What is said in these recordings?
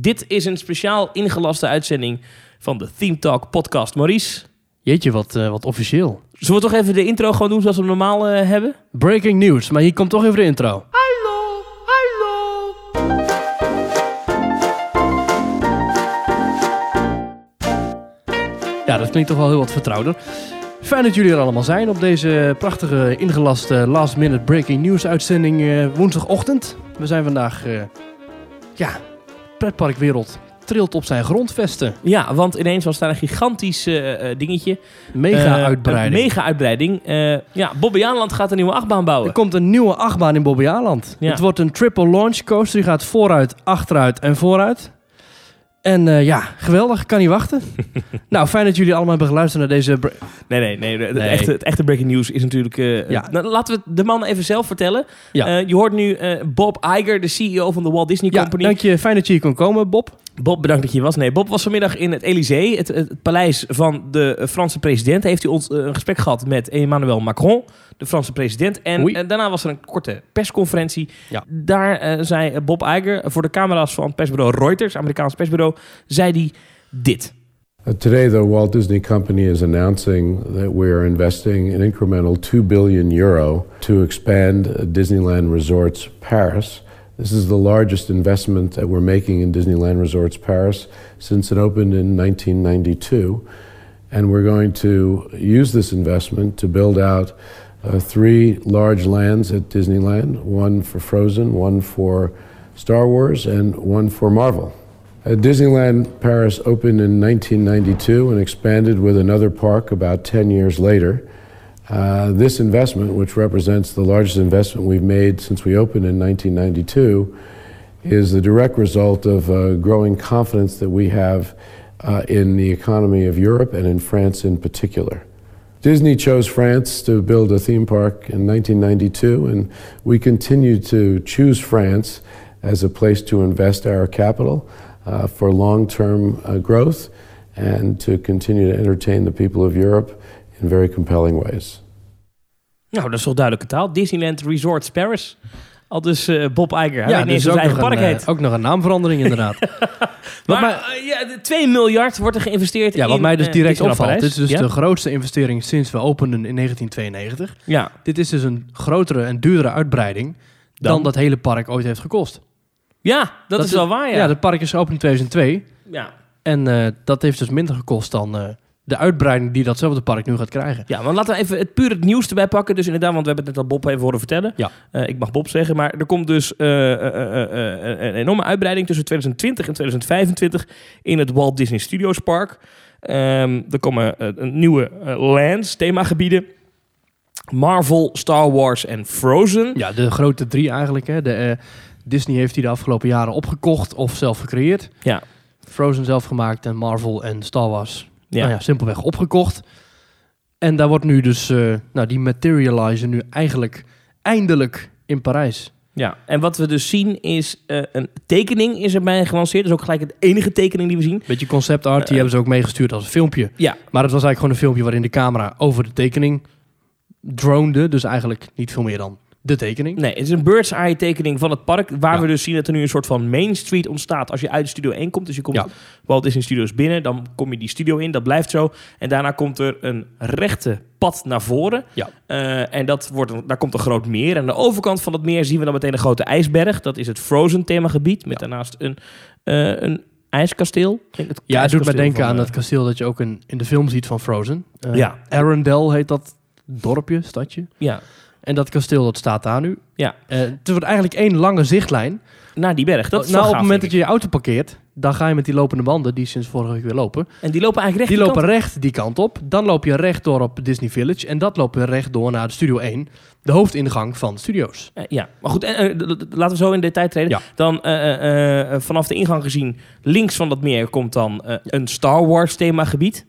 Dit is een speciaal ingelaste uitzending van de Theme Talk podcast. Maurice, Jeetje, wat, eh, wat officieel. zullen we toch even de intro gewoon doen zoals we hem normaal eh, hebben? Breaking news, maar hier komt toch even de intro. Hallo, hallo. Ja, dat klinkt toch wel heel wat vertrouwder. Fijn dat jullie er allemaal zijn op deze prachtige ingelaste last minute breaking news uitzending eh, woensdagochtend. We zijn vandaag, eh, ja, pretparkwereld trilt op zijn grondvesten. Ja, want ineens was daar een gigantisch eh, eh, dingetje. Mega Eh, uitbreiding. Een mega uitbreiding. Eh, ja, Bobby Jaanland gaat een nieuwe achtbaan bouwen. Er komt een nieuwe achtbaan in Bobbejaanland. Ja. Het wordt een triple launch coaster. Die gaat vooruit, achteruit en vooruit. En eh, ja, geweldig. Kan niet wachten. nou, fijn dat jullie allemaal hebben geluisterd naar deze... Nee, nee, nee. Nee. Echte, het echte breaking news is natuurlijk... eh, Ja. nou, laten we de man even zelf vertellen. Ja. Eh, je hoort nu Bob Iger, de CEO van de Walt Disney Ja, Company. dank je. Fijn dat je hier kon komen, Bob. Bob, bedankt dat je hier was. Nee, Bob was vanmiddag in het Elysée, het, het paleis van de Franse president. Heeft hij ons eh, een gesprek gehad met Emmanuel Macron, de Franse president. En Oei. eh, daarna was er een korte persconferentie. Ja. Daar eh, zei Bob Iger voor de camera's van het persbureau Reuters, Amerikaans persbureau, zei hij dit. Today, the Walt Disney Company is announcing that we are investing an incremental 2 billion euro to expand Disneyland Resorts Paris. This is the largest investment that we're making in Disneyland Resorts Paris since it opened in 1992. And we're going to use this investment to build out uh, three large lands at Disneyland one for Frozen, one for Star Wars, and one for Marvel. Uh, Disneyland Paris opened in 1992 and expanded with another park about 10 years later. Uh, this investment, which represents the largest investment we've made since we opened in 1992, is the direct result of uh, growing confidence that we have uh, in the economy of Europe and in France in particular. Disney chose France to build a theme park in 1992, and we continue to choose France as a place to invest our capital uh, for long term growth and to continue to entertain the people of Europe in very compelling ways. Nou, dat is toch duidelijke taal. Disneyland Resorts Paris. Al dus eh, Bob Iger. Hij ja, weet niet eens dus ook zijn nog, eigen een, park eh, heet. ook nog een naamverandering inderdaad. Maar, eh, ja, de 2 miljard wordt er geïnvesteerd ja, in wat mij dus direct opvalt. Dit is dus ja? de grootste investering sinds we openden in 1992. Ja, Dit is dus een grotere en duurdere uitbreiding dan, Dan? dat hele park ooit heeft gekost. ja dat, is wel waar, ja. Ja, het park is geopend in 2002. ja. En eh, dat heeft dus minder gekost dan eh, de uitbreiding die datzelfde park nu gaat krijgen. Ja, maar laten we even het puur het nieuws erbij pakken. Dus inderdaad, want we hebben het net al Bob even horen vertellen. Ja. Eh, ik mag Bob zeggen, maar er komt dus eh, eh, een enorme uitbreiding tussen 2020 en 2025 in het Walt Disney Studios Park. Ehm, er komen nieuwe lands, themagebieden. Marvel, Star Wars en Frozen. Ja, de grote drie eigenlijk. Hè. De, Disney heeft die de afgelopen jaren opgekocht of zelf gecreëerd. Ja. Frozen zelf gemaakt en Marvel en Star Wars. Ja. Nou ja, simpelweg opgekocht. En daar wordt nu dus, eh, nou die materializen nu eigenlijk eindelijk in Parijs. Ja, en wat we dus zien is eh, een tekening is erbij gelanceerd. Dat is ook gelijk het enige tekening die we zien. Beetje concept art, die Eh, hebben ze ook meegestuurd als een filmpje. Ja, Maar het was eigenlijk gewoon een filmpje waarin de camera over de tekening dronede. Dus eigenlijk niet veel meer dan de tekening. Nee, het is een bird's eye tekening van het park. Waar Ja. we dus zien dat er nu een soort van Main Street ontstaat als je uit de studio 1 komt. Dus je komt Ja. Walt Disney Studios binnen, dan kom je die studio in, dat blijft zo. En daarna komt er een rechte pad naar voren. Ja. Eh, en dat wordt, een- daar komt een groot meer. En aan de overkant van dat meer zien we dan meteen een grote ijsberg. Dat is het Frozen themagebied, met daarnaast een, eh, een ijskasteel. Het Ja, het doet mij denken van, aan eh, dat kasteel dat je ook in, in de film ziet van Frozen. Ja. Arendelle heet dat dorpje, stadje. Ja, En dat kasteel dat staat daar nu. Ja. Eh, het wordt eigenlijk één lange zichtlijn. naar die berg. Dat is nou, op het moment dat je je auto parkeert, dan ga je met die lopende banden, die sinds vorige week weer lopen. En die lopen eigenlijk recht die lopen kant recht die kant op. Dan loop je recht door op Disney Village en dat lopen we recht door naar de Studio 1, de hoofdingang van de studio's. Eh, ja, maar goed, eh, laten we zo in detail treden. Ja. Dan vanaf de ingang gezien, links van dat meer komt dan een Star Wars themagebied.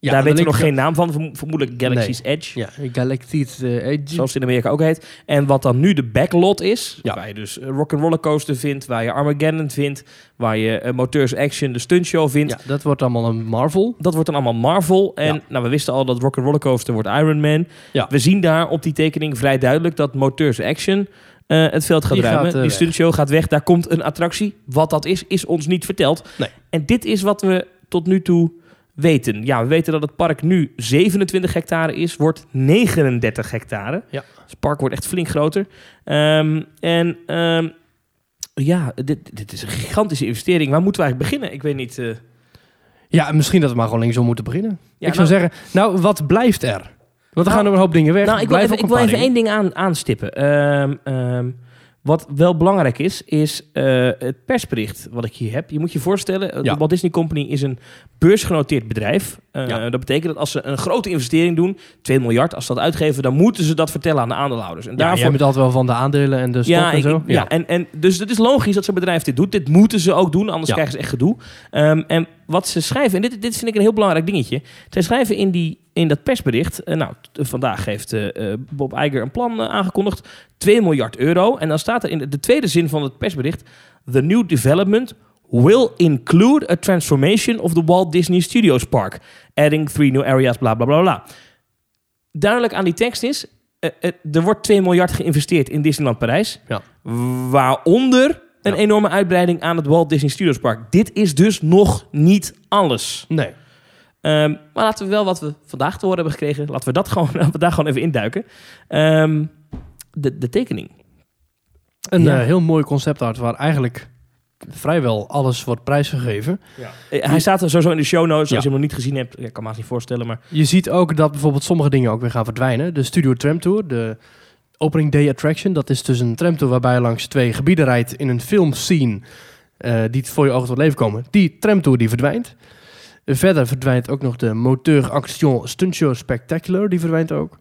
Ja, Daar weten we nog geen naam van, vermo- vermoedelijk Galaxy's Edge. Ja, Galactic eh, Edge. Zoals het in Amerika ook heet. En wat dan nu de backlot is, Ja. waar je dus eh, Rock'n'Roller Coaster vindt, waar je Armageddon vindt, waar je eh, Moteurs Action, de stuntshow vindt. Ja, dat wordt allemaal een Marvel. Dat wordt dan allemaal Marvel. En Ja. nou, we wisten al dat Rock'n'Roller Coaster wordt Iron Man. Ja. We zien daar op die tekening vrij duidelijk dat Moteurs Action het veld gaat Die ruimen. gaat, eh, die stuntshow gaat weg. Daar komt een attractie. Wat dat is, is ons niet verteld. Nee. En dit is wat we tot nu toe weten. Ja, we weten dat het park nu 27 hectare is. Wordt 39 hectare. Ja. Dus het park wordt echt flink groter. Ehm, en ehm, ja, dit, dit is een gigantische investering. Waar moeten we eigenlijk beginnen? Ik weet niet... eh, Ja, misschien dat we maar gewoon linksom moeten beginnen. Ja, ik zou nou- zeggen, nou, wat blijft er? Want er Nou, gaan er een hoop dingen weg. Nou, ik wil even, ik wil één ding aan, aanstippen. Ehm, wat wel belangrijk is, is eh, het persbericht wat ik hier heb. Je moet je voorstellen, eh, Ja. de Walt Disney Company is een beursgenoteerd bedrijf. Eh, Ja. Dat betekent dat als ze een grote investering doen, 2 miljard, als ze dat uitgeven, dan moeten ze dat vertellen aan de aandeelhouders. En Ja, daarvoor jij bent altijd wel van de aandelen en de stock ja, en ik- zo. ja. en, en dus het is logisch dat zo'n bedrijf dit doet. Dit moeten ze ook doen, anders krijgen ze echt gedoe. Ehm, en wat ze schrijven, en dit, dit vind ik een heel belangrijk dingetje. Zij schrijven in, die, in dat persbericht, eh, nou, t- vandaag heeft eh, eh, Bob Iger een plan eh, aangekondigd, 2 miljard euro. En dan staat er in de, de tweede zin van het persbericht, the new development will include a transformation of the Walt Disney Studios Park, adding three new areas, bla bla bla bla. Duidelijk aan die tekst is, eh, eh, er wordt 2 miljard geïnvesteerd in Disneyland Parijs. Ja. Waaronder een Ja. enorme uitbreiding aan het Walt Disney Studios Park. Dit is dus nog niet alles. Nee. Ehm, maar laten we wel wat we vandaag te horen hebben gekregen. Laten we, dat gewoon, laten we daar gewoon even induiken. Ehm, de, de tekening. Een Ja. eh, heel mooi conceptart waar eigenlijk vrijwel alles wordt prijsgegeven. Eh, hij staat er sowieso in de show notes. Als Ja. je hem nog niet gezien hebt, ik kan me niet voorstellen. Maar Je ziet ook dat bijvoorbeeld sommige dingen ook weer gaan verdwijnen. De Studio Tram Tour, de Opening Day Attraction. Dat is dus een tramtour waarbij je langs twee gebieden rijdt in een filmscene eh die voor je ogen tot leven komen. Die tramtour die verdwijnt. Verder verdwijnt ook nog de Moteur Action Stunt Show Spectacular. Die verdwijnt ook.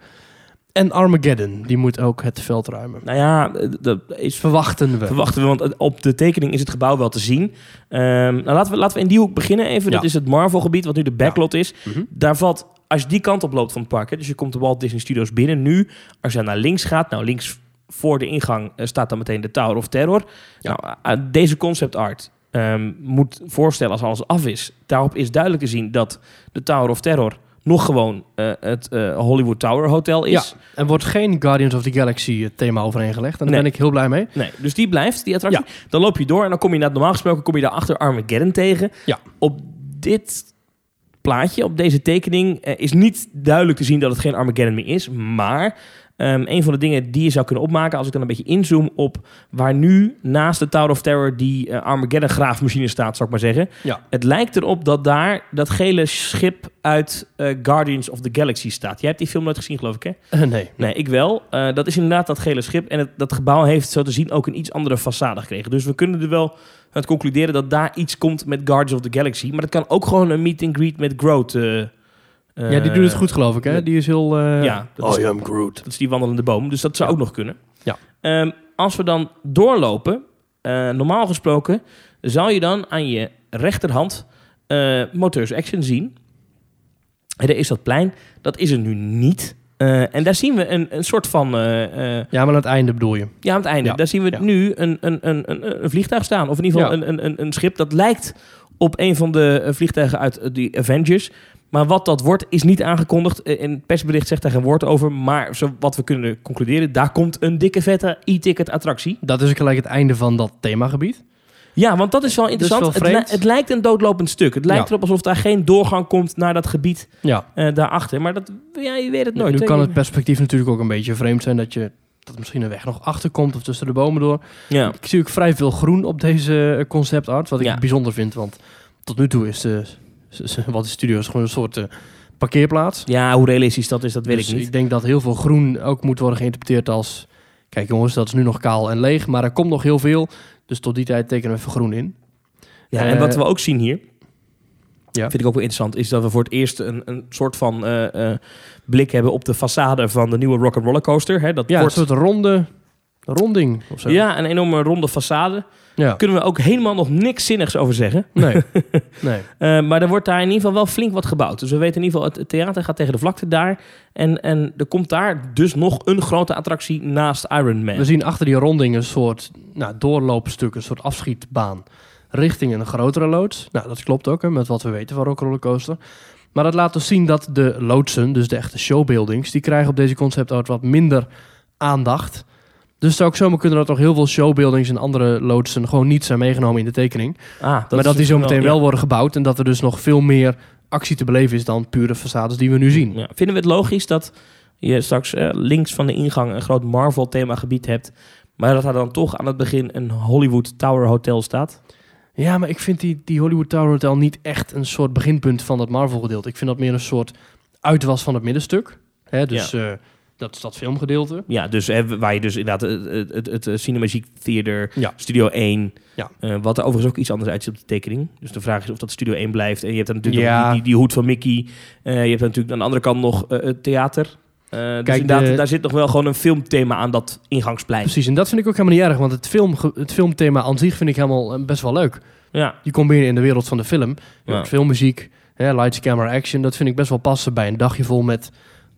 En Armageddon, die moet ook het veld ruimen. nou ja, eh, dat is Verwachten we. verwachten we. Want op de tekening is het gebouw wel te zien. Ehm, nou, laten, we, laten we in die hoek beginnen even. Dat is het Marvel gebied, wat nu de backlot is. Mhm. Daar valt, als je die kant op loopt van het park, hè, dus je komt de Walt Disney Studios binnen nu, als je naar links gaat, nou links voor de ingang eh, staat dan meteen de Tower of Terror. Ja. Nou, eh, deze concept art ehm, moet voorstellen als alles af is. Daarop is duidelijk te zien dat de Tower of Terror nog gewoon eh, het Hollywood Tower Hotel is. Er wordt geen Guardians of the Galaxy thema overheen gelegd. En daar Nee. ben ik heel blij mee. Nee, dus die blijft, die attractie. Dan loop je door en dan kom je naar normaal gesproken kom je daar achter Armageddon tegen. Ja. Op dit plaatje, op deze tekening, eh, is niet duidelijk te zien dat het geen Armageddon meer is. Maar ehm, een van de dingen die je zou kunnen opmaken, als ik dan een beetje inzoom op waar nu naast de Tower of Terror die eh, Armageddon graafmachine staat, zou ik maar zeggen. Ja. Het lijkt erop dat daar dat gele schip uit eh, Guardians of the Galaxy staat. Jij hebt die film nooit gezien, geloof ik, hè? Eh, nee. Nee, ik wel. Dat is inderdaad dat gele schip. En het, dat gebouw heeft zo te zien ook een iets andere façade gekregen. Dus we kunnen er wel uit concluderen dat daar iets komt met Guardians of the Galaxy. Maar dat kan ook gewoon een meet and greet met Groot. Ja, die doet het goed geloof ik. Hè? Die is heel... eh, Ja, dat is- I am Groot. Dat is die wandelende boom. Dus dat zou Ja. ook nog kunnen. Ja. Ehm, als we dan doorlopen, eh, normaal gesproken, zou je dan aan je rechterhand eh Motors Action zien. En daar is dat plein. Dat is er nu niet. Eh, en daar zien we een, een soort van... eh, eh, Ja, maar aan het einde bedoel je. ja, aan het einde. Ja. Daar zien we Ja. nu een, een, een, een, een vliegtuig staan. Of in ieder geval Ja. een, een, een, een schip dat lijkt op een van de eh, vliegtuigen uit eh, die Avengers. Maar wat dat wordt, is niet aangekondigd. Eh, In het persbericht zegt daar geen woord over. Maar zo, wat we kunnen concluderen, daar komt een dikke vette e-ticket attractie. Dat is ook gelijk het einde van dat themagebiet. Ja, want dat is wel interessant. wel het, het lijkt een doodlopend stuk. Het lijkt Ja. erop alsof daar geen doorgang komt naar dat gebied Ja. eh, daarachter. Maar dat, ja, je weet het nooit. nu kan het perspectief natuurlijk ook een beetje vreemd zijn dat je dat er misschien een weg nog achter komt of tussen de bomen door. Ja. Ik zie ook vrij veel groen op deze eh, concept art, wat ik Ja. bijzonder vind, want tot nu toe is de wat de studio is gewoon een soort eh, parkeerplaats. ja, hoe realistisch dat is, dat weet dus ik niet. ik denk dat heel veel groen ook moet worden geïnterpreteerd als kijk jongens, dat is nu nog kaal en leeg, maar er komt nog heel veel, dus tot die tijd tekenen we even groen in. Ja, en Eh, wat we ook zien hier, Ja. vind ik ook wel interessant, is dat we voor het eerst een, een soort van eh, blik hebben op de façade van de nieuwe Rock'n'Roller Coaster. Hè? Dat Ja, wordt, een soort ronde ronding of zo. ja, een enorme ronde façade. Ja. Kunnen we ook helemaal nog niks zinnigs over zeggen. Nee. nee. Eh, maar er wordt daar in ieder geval wel flink wat gebouwd. Dus we weten in ieder geval, het- het theater gaat tegen de vlakte daar. En, en er komt daar dus nog een grote attractie naast Iron Man. We zien achter die ronding een soort nou, doorloopstuk, een soort afschietbaan richting een grotere loods. Nou, dat klopt ook hè, met wat we weten van Rock Roller Coaster. Maar dat laat dus zien dat de loodsen, dus de echte showbuildings, die krijgen op deze concept art wat minder aandacht. Dus het zou ook zomaar kunnen dat nog heel veel showbuildings en andere loodsen gewoon niet zijn meegenomen in de tekening. Ah, maar dat die dus zo meteen wel ja. worden gebouwd en dat er dus nog veel meer actie te beleven is dan pure façades die we nu zien. Ja. Vinden we het logisch dat je straks eh, links van de ingang een groot Marvel themagebied hebt, maar dat daar dan toch aan het begin een Hollywood Tower Hotel staat? Ja, maar ik vind die, die Hollywood Tower Hotel niet echt een soort beginpunt van het Marvel gedeelte. Ik vind dat meer een soort uitwas van het middenstuk. Hè, dus eh, dat is dat filmgedeelte. Ja, dus hè, waar je dus inderdaad het, het, het, eh, Cinemagic Theater, Ja. Studio 1, Ja. eh, wat er overigens ook iets anders uitziet op de tekening. Dus de vraag is of dat Studio 1 blijft. En je hebt dan natuurlijk Ja. die, die, die hoed van Mickey. Eh, je hebt natuurlijk aan de andere kant nog het theater. Dus Kijk, inderdaad, de- daar zit nog wel gewoon een filmthema aan dat ingangsplein. Precies, en dat vind ik ook helemaal niet erg, want het, film, het filmthema aan zich vind ik helemaal best wel leuk. Ja, Die komt binnen in de wereld van de film. Je Ja. filmmuziek, hè, lights, camera, action. Dat vind ik best wel passen bij een dagje vol met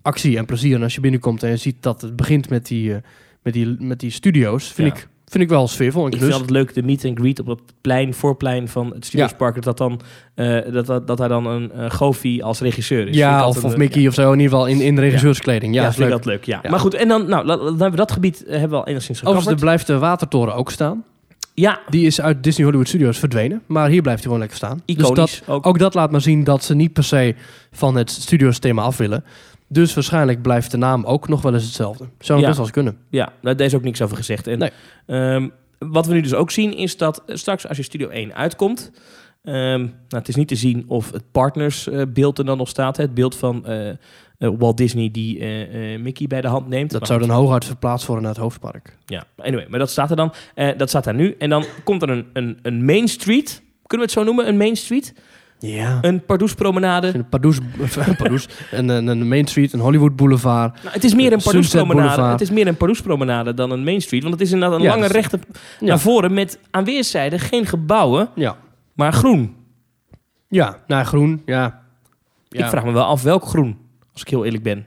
actie en plezier. En als je binnenkomt en je ziet dat het begint met die, eh, met die, met die studio's, vind, Ja. ik, vind ik wel sfeervol en ik vind altijd leuk de meet and greet op het plein, voorplein van het Studios Ja. Park. Dat, dan, eh, dat, dat, dat daar dan een uh, Goofy als regisseur is. Ja, of, of Mickey of zo, in ieder geval in, in de regisseurskleding. Ja, Ja, is vind ik leuk. dat leuk. Ja. Maar goed, en dan, nou, dan hebben we dat gebied eh, hebben we al enigszins Overigens, gecoverd. er blijft de watertoren ook staan. Ja, Die is uit Disney Hollywood Studios verdwenen. Maar hier blijft hij gewoon lekker staan. iconisch. Dus dat, ook. ook dat laat maar zien dat ze niet per se van het studios thema af willen. Dus waarschijnlijk blijft de naam ook nog wel eens hetzelfde. Zou Ja. best wel eens kunnen. Ja, nou, daar is ook niks over gezegd. En, Nee. ehm, wat we nu dus ook zien is dat eh, straks als je Studio 1 uitkomt... ehm, nou, het is niet te zien of het partnersbeeld er dan nog staat. hè, Het beeld van eh, eh, Walt Disney die Mickey bij de hand neemt. Dat Maar zou dan hooguit verplaatst worden naar het hoofdpark. Ja, anyway, maar dat staat er dan. Dat staat daar nu. En dan komt er een, een, een Main Street. Kunnen we het zo noemen? Een Main Street? Ja. Een Pardoes promenade. Een Pardoes, Pardoes, een, een, een Main Street, een Hollywood Boulevard. Nou, het is meer een Pardoes Sunset promenade. Boulevard. Het is meer een Pardoes promenade dan een Main Street. Want het is inderdaad een Ja, lange rechte Ja. naar voren met aan weerszijden geen gebouwen, Ja. maar groen. Ja, nou groen, ja. ja. Ik vraag me wel af welk groen, als ik heel eerlijk ben.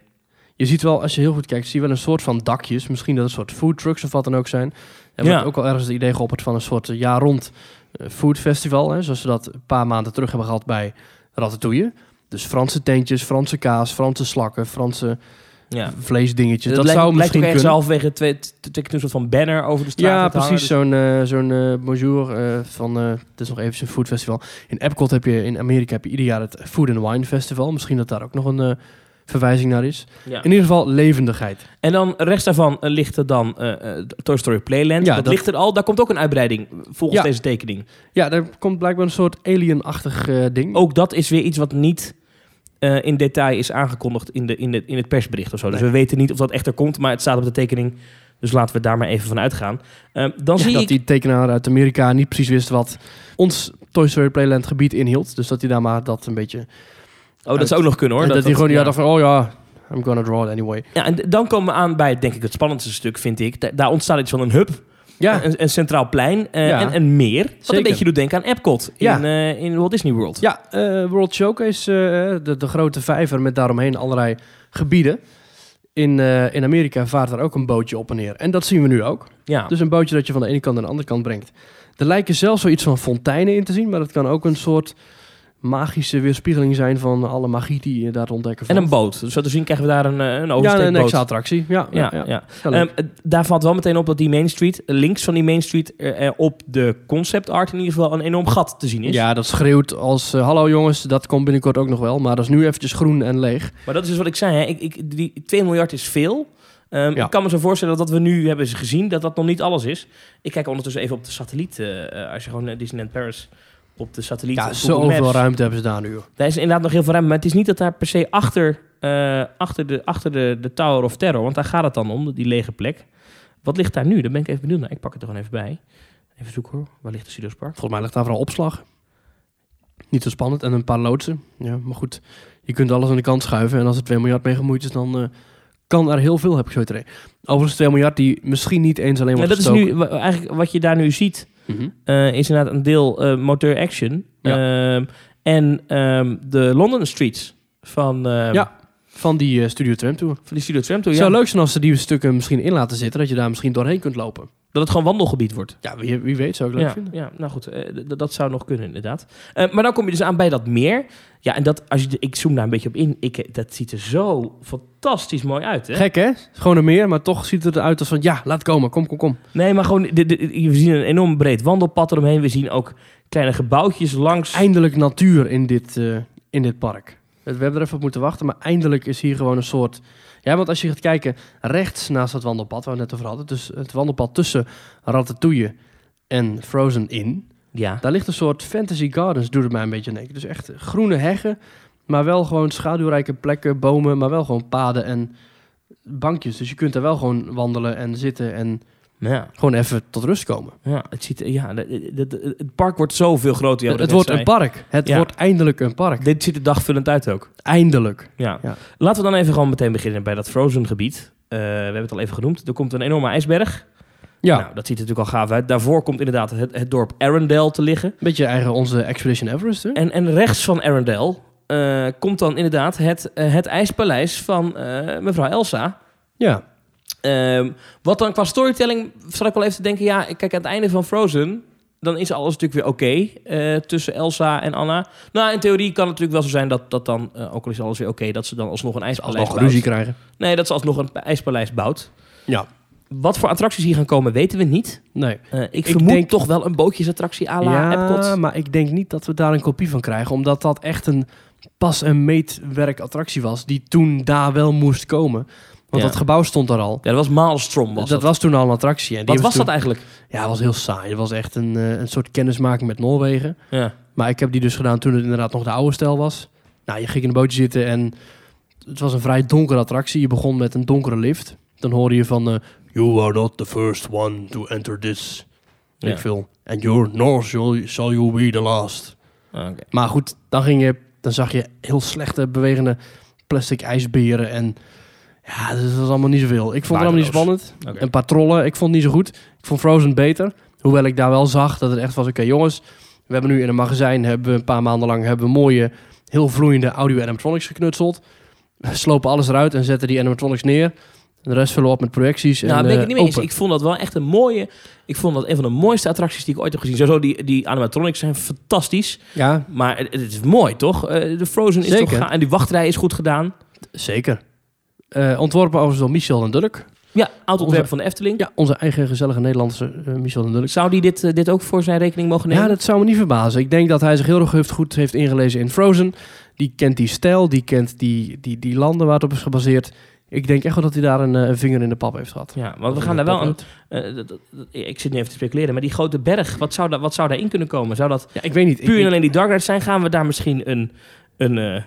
Je ziet wel, als je heel goed kijkt, zie je wel een soort van dakjes. Misschien dat het een soort food trucks of wat dan ook zijn. En Ja. wordt ook al ergens het idee geopperd van een soort eh, jaar rond food festival. Hè, zoals we dat een paar maanden terug hebben gehad bij Ratatouille. Dus Franse tentjes, Franse kaas, Franse slakken, Franse Ja. vleesdingetjes. Dat lijkt, zou lijkt misschien kunnen. halverwege twee, twee, twee, een soort van banner over de straat. Ja, precies. Dus- Zo'n eh, zo'n eh, bonjour eh, van... eh het is nog even een food festival. In Epcot heb je... In Amerika heb je ieder jaar het Food and Wine Festival. Misschien dat daar ook nog een eh, verwijzing naar is. ja. In ieder geval levendigheid. En dan rechts daarvan eh, ligt er dan eh, eh, Toy Story Playland. Ja, dat, dat- ligt er al. Daar komt ook een uitbreiding volgens Ja. deze tekening. Ja, daar komt blijkbaar een soort alien-achtig ding. Ook dat is weer iets wat niet in detail is aangekondigd in, de, in, de, in het persbericht of zo. Dus we weten niet of dat echt er komt, maar het staat op de tekening. Dus laten we daar maar even van uitgaan. Eh, dan Ja, zie dat ik... die tekenaar uit Amerika niet precies wist wat ons Toy Story Playland gebied inhield. Dus dat hij daar maar dat een beetje... Oh, dat zou ook nog kunnen hoor. en dat, hij gewoon ja. dacht van, oh ja, I'm gonna draw it anyway. Ja, en dan komen we aan bij, denk ik, het spannendste stuk, vind ik. Da- daar ontstaat iets van een hub, Ja, een, een centraal plein eh, Ja. en een meer. Wat Zeker. een beetje doet denken aan Epcot Ja. in, eh, in Walt Disney World. ja eh, World Showcase, de, de grote vijver met daaromheen allerlei gebieden. In, in Amerika vaart daar ook een bootje op en neer. En dat zien we nu ook. Ja. Dus een bootje dat je van de ene kant naar de andere kant brengt. Er lijken zelfs zoiets van fonteinen in te zien, maar dat kan ook een soort magische weerspiegeling zijn van alle magie die je daar ontdekken en een boot. Dus zo te zien krijgen we daar een, eh, een Ja, oversteekboot. een extra attractie. Ja, ja, Ja, ja. ja. Ja. Ehm, eh, daar valt wel meteen op dat die Main Street, eh, links van die Main Street, eh, op de concept art in ieder geval een enorm gat te zien is. Ja, dat schreeuwt als... Hallo jongens, dat komt binnenkort ook nog wel. Maar dat is nu eventjes groen en leeg. Maar dat is dus wat ik zei. Hè. Ik, ik, die 2 miljard is veel. Ehm, Ja. Ik kan me zo voorstellen dat wat we nu hebben gezien, dat dat nog niet alles is. Ik kijk ondertussen even op de satelliet. als je gewoon Disneyland Paris op de satelliet... Ja, zoveel ruimte hebben ze daar nu. Daar is inderdaad nog heel veel ruimte. Maar het is niet dat daar per se achter, eh, achter, de, achter de, de Tower of Terror... want daar gaat het dan om, die lege plek. Wat ligt daar nu? Daar ben ik even benieuwd naar. Ik pak het er gewoon even bij. Even zoeken hoor. Waar ligt de Studios Park? Volgens mij ligt daar vooral opslag. Niet zo spannend. En een paar loodsen. Ja, maar goed. Je kunt alles aan de kant schuiven. En als er 2 miljard mee gemoeid is, dan eh, kan er heel veel, heb ik zo idee. Overigens 2 miljard die misschien niet eens alleen maar Ja, dat is nu eigenlijk wat je daar nu ziet. Mhm. eh, is inderdaad een deel eh, motor action. Ja. Ehm, en ehm, de London Streets van, ehm, Ja. Van die eh, Studio Tram Tour. Van die Studio Tram Tour, Het ja. zou leuk zijn als ze die stukken misschien in laten zitten, dat je daar misschien doorheen kunt lopen. Dat het gewoon wandelgebied wordt. Ja, wie, wie weet, zou ik leuk Ja, vinden. ja, nou goed, eh, dat zou nog kunnen inderdaad. Eh, maar dan kom je dus aan bij dat meer. Ja, en dat, als je, ik zoom daar een beetje op in. Ik, dat ziet er zo fantastisch mooi uit, hè? Gek hè? Gewoon een meer, maar toch ziet het eruit als van ja, laat komen, kom, kom, kom. Nee, maar gewoon, de, de- we zien een enorm breed wandelpad eromheen. We zien ook kleine gebouwtjes langs. Eindelijk natuur in dit, in dit park. We hebben er even op moeten wachten, maar eindelijk is hier gewoon een soort... Ja, want als je gaat kijken, rechts naast het wandelpad, waar we het net over hadden, dus het wandelpad tussen Ratatouille en Frozen Inn, Ja, daar ligt een soort fantasy gardens, doet het mij een beetje aan denken. Dus echt groene heggen, maar wel gewoon schaduwrijke plekken, bomen, maar wel gewoon paden en bankjes. Dus je kunt daar wel gewoon wandelen en zitten en ja, gewoon even tot rust komen. ja, het, ziet, ja het park wordt zoveel groter. Ja, het wordt een park. Het Ja. wordt eindelijk een park. Dit ziet er dagvullend uit ook. Eindelijk. Ja. Ja. Laten we dan even gewoon meteen beginnen bij dat Frozen gebied. Eh, we hebben het al even genoemd. Er komt een enorme ijsberg. Ja, Nou, dat ziet er natuurlijk al gaaf uit. Daarvoor komt inderdaad het, het dorp Arendelle te liggen. beetje eigen onze Expedition Everest, hè? En, en rechts van Arendelle eh, komt dan inderdaad het, eh, het ijspaleis van mevrouw Elsa. Ja. Ehm, wat dan qua storytelling, zat ik wel even te denken... ja, kijk, aan het einde van Frozen... dan is alles natuurlijk weer oké eh, tussen Elsa en Anna. Nou, in theorie kan het natuurlijk wel zo zijn dat, dat dan... eh, ook al is alles weer oké, dat ze dan alsnog een ijspaleis Alsnog bouwt. ruzie krijgen. Nee, dat ze alsnog een ijspaleis bouwt. Ja. Wat voor attracties hier gaan komen, weten we niet. Nee. Eh, ik, Ik vermoed denk- toch wel een bootjesattractie à la ja, Epcot. maar ik denk niet dat we daar een kopie van krijgen. Omdat dat echt een pas- en meetwerk attractie was. Die toen daar wel moest komen. Want Ja. dat gebouw stond er al. Ja, dat was Maelstrom. Was dat, dat, was toen al een attractie. En Wat was dat eigenlijk? Ja, het was heel saai. Het was echt een, eh, een soort kennismaking met Noorwegen. Ja. Maar ik heb die dus gedaan toen het inderdaad nog de oude stijl was. Nou, je ging in een bootje zitten en het was een vrij donkere attractie. Je begon met een donkere lift. Dan hoorde je van... eh, you are not the first one to enter this. Ja. Ik veel. And you're nor shall, you be the last. Ah. Maar goed, dan, ging je, dan zag je heel slechte bewegende plastic ijsberen. En ja, dat was allemaal niet zoveel. Ik vond het allemaal niet spannend. Een paar trollen, ik vond het niet zo goed. Ik vond Frozen beter. Hoewel ik daar wel zag dat het echt was, oké jongens, we hebben nu in een magazijn, hebben we een paar maanden lang, hebben we mooie, heel vloeiende audio animatronics geknutseld. We slopen alles eruit en zetten die animatronics neer. De rest vullen we op met projecties. Nou, en, ben ik eh, het niet mee eens. Ik vond dat wel echt een mooie... Ik vond dat een van de mooiste attracties die ik ooit heb gezien. Sowieso, die, die animatronics zijn fantastisch. Ja, Maar het, het is mooi, toch? Eh, de Frozen is Zeker. toch... En die wachtrij is goed gedaan. zeker. Eh, ontworpen overigens door Michel en Dulk. Ja, oud-ontwerp van de Efteling. Ja, onze eigen gezellige Nederlandse eh, Michel en Dulk. Zou die dit, eh, dit ook voor zijn rekening mogen nemen? Ja, dat zou me niet verbazen. Ik denk dat hij zich heel erg heeft goed heeft ingelezen in Frozen. Die kent die stijl, die kent die, die, die landen waar het op is gebaseerd. Ik denk echt wel dat hij daar een, een vinger in de pap heeft gehad. Ja, want we gaan daar wel een... ik zit nu even te speculeren, maar die grote berg, wat zou, daar, wat zou daarin kunnen komen? Zou dat Ja, ik weet niet. Ik- puur en alleen die Dark Rides zijn? Gaan we daar misschien een... een,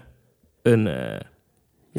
een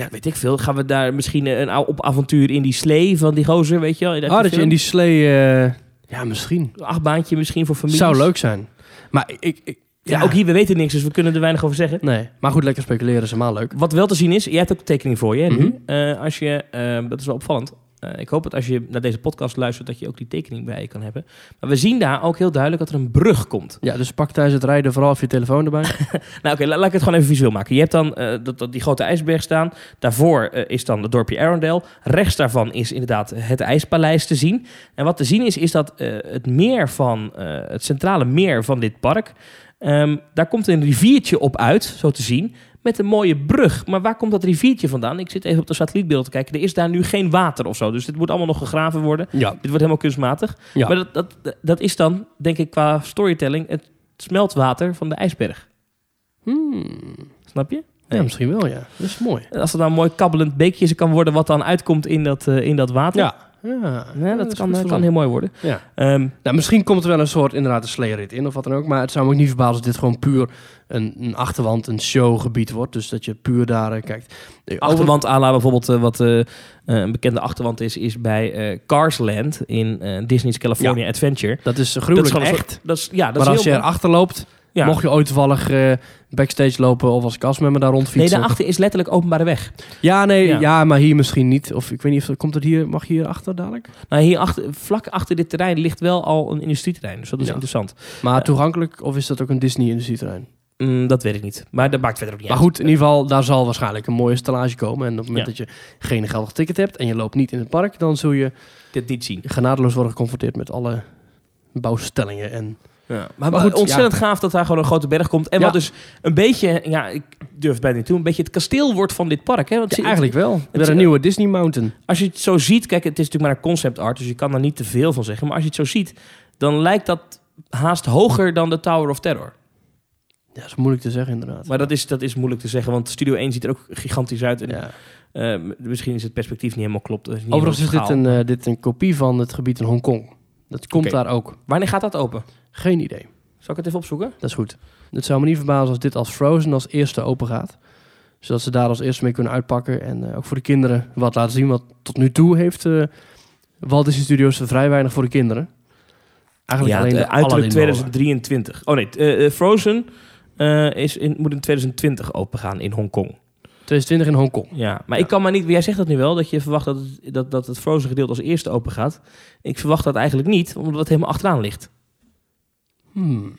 ja, weet ik veel. Gaan we daar misschien een ou- op avontuur in die slee van die gozer, weet je wel? Ah, dat je in die slee... eh, ja, misschien. achtbaantje misschien voor families. Zou leuk zijn. Maar ik... ik Ja, ook hier, we weten niks, dus we kunnen er weinig over zeggen. Nee, maar goed, lekker speculeren is helemaal leuk. Wat wel te zien is, jij hebt ook tekening voor je. hè, nu? Mhm. Eh, als je, eh, dat is wel opvallend. Eh, ik hoop dat als je naar deze podcast luistert, dat je ook die tekening bij je kan hebben. Maar we zien daar ook heel duidelijk dat er een brug komt. Ja, dus pak tijdens het rijden vooral even je telefoon erbij. Nou oké, la- laat ik het gewoon even visueel maken. Je hebt dan eh, dat, die grote ijsberg staan. Daarvoor eh, is dan het dorpje Arendelle. Rechts daarvan is inderdaad het ijspaleis te zien. En wat te zien is, is dat het meer van, het centrale meer van dit park... ehm, daar komt een riviertje op uit, zo te zien, met een mooie brug. Maar waar komt dat riviertje vandaan? Ik zit even op de satellietbeeld te kijken. Er is daar nu geen water of zo. Dus dit moet allemaal nog gegraven worden. ja. Dit wordt helemaal kunstmatig. Ja. Maar dat, dat, dat is dan, denk ik, qua storytelling... het smeltwater van de ijsberg. Hmm. Snap je? ja, misschien wel, ja. Dat is mooi. En Als er dan een mooi kabbelend beekje kan worden wat dan uitkomt in dat, eh, in dat water. Ja. Ja, Ja, dat is kan, eh, kan heel mooi worden. Ja. Ehm, Nou, misschien komt er wel een soort inderdaad een sleerit in of wat dan ook. Maar het zou me ook niet verbazen als dit gewoon puur een, een achterwand, een showgebied wordt. Dus dat je puur daar eh, kijkt. Eh, achterwand à la bijvoorbeeld eh, wat een bekende achterwand is, is bij Carsland in Disney's California Adventure. dat is Dat gruwelijk is gewoon een echt. soort- dat is, ja, dat maar is als je heel erachter loopt, ja. mocht je ooit toevallig eh, backstage lopen of als castmember daar Nee, rondfietsen. daarachter is letterlijk openbare weg. ja, nee, Ja. ja. maar hier misschien niet. Of ik weet niet of komt het hier, mag je hier achter dadelijk? Nou, hier achter, vlak achter dit terrein ligt wel al een industrieterrein. Dus dat is Ja. interessant. Maar Ja. toegankelijk of is dat ook een Disney industrieterrein? Mm, dat weet ik niet. Maar dat maakt verder ook niet Maar uit. goed, in ieder geval, daar zal waarschijnlijk een mooie installatie komen. En op het moment dat je geen geldig ticket hebt en je loopt niet in het park, dan zul je Dit niet zien. genadeloos worden geconfronteerd met alle bouwstellingen. En Ja. Maar, Maar goed, ontzettend gaaf dat daar gewoon een grote berg komt. En Ja. wat dus een beetje, ja, ik durf het bijna niet toe, een beetje het kasteel wordt van dit park. Hè? Want eigenlijk wel. Weer het- een nieuwe Disney Mountain. Als je het zo ziet, kijk, het is natuurlijk maar een concept art, dus je kan daar niet te veel van zeggen. Maar als je het zo ziet, dan lijkt dat haast hoger dan de Tower of Terror. Ja, dat is moeilijk te zeggen inderdaad. Maar dat is, dat is moeilijk te zeggen, want Studio 1 ziet er ook gigantisch uit. En, ja. eh, misschien is het perspectief niet helemaal klopt. Dat is niet Overigens is dit een, eh, dit een kopie van het gebied in Hongkong. Dat komt daar ook. Wanneer gaat dat open? Geen idee. Zal ik het even opzoeken? Dat is goed. Het zou me niet verbazen als dit als Frozen als eerste open gaat. Zodat ze daar als eerste mee kunnen uitpakken. En eh, ook voor de kinderen wat laten zien. Want tot nu toe heeft eh Walt Disney Studios vrij weinig voor de kinderen. Eigenlijk ja, alleen de eh, uiterlijk Aladdin molen. 2023. Oh nee, Frozen eh, is in, moet in 2020 open gaan in Hongkong. 2020 in Hongkong. Ja, maar ik kan maar niet... Jij zegt dat nu wel, dat je verwacht dat het, dat, dat het Frozen gedeelte als eerste open gaat. Ik verwacht dat eigenlijk niet, omdat het helemaal achteraan ligt. Hmm.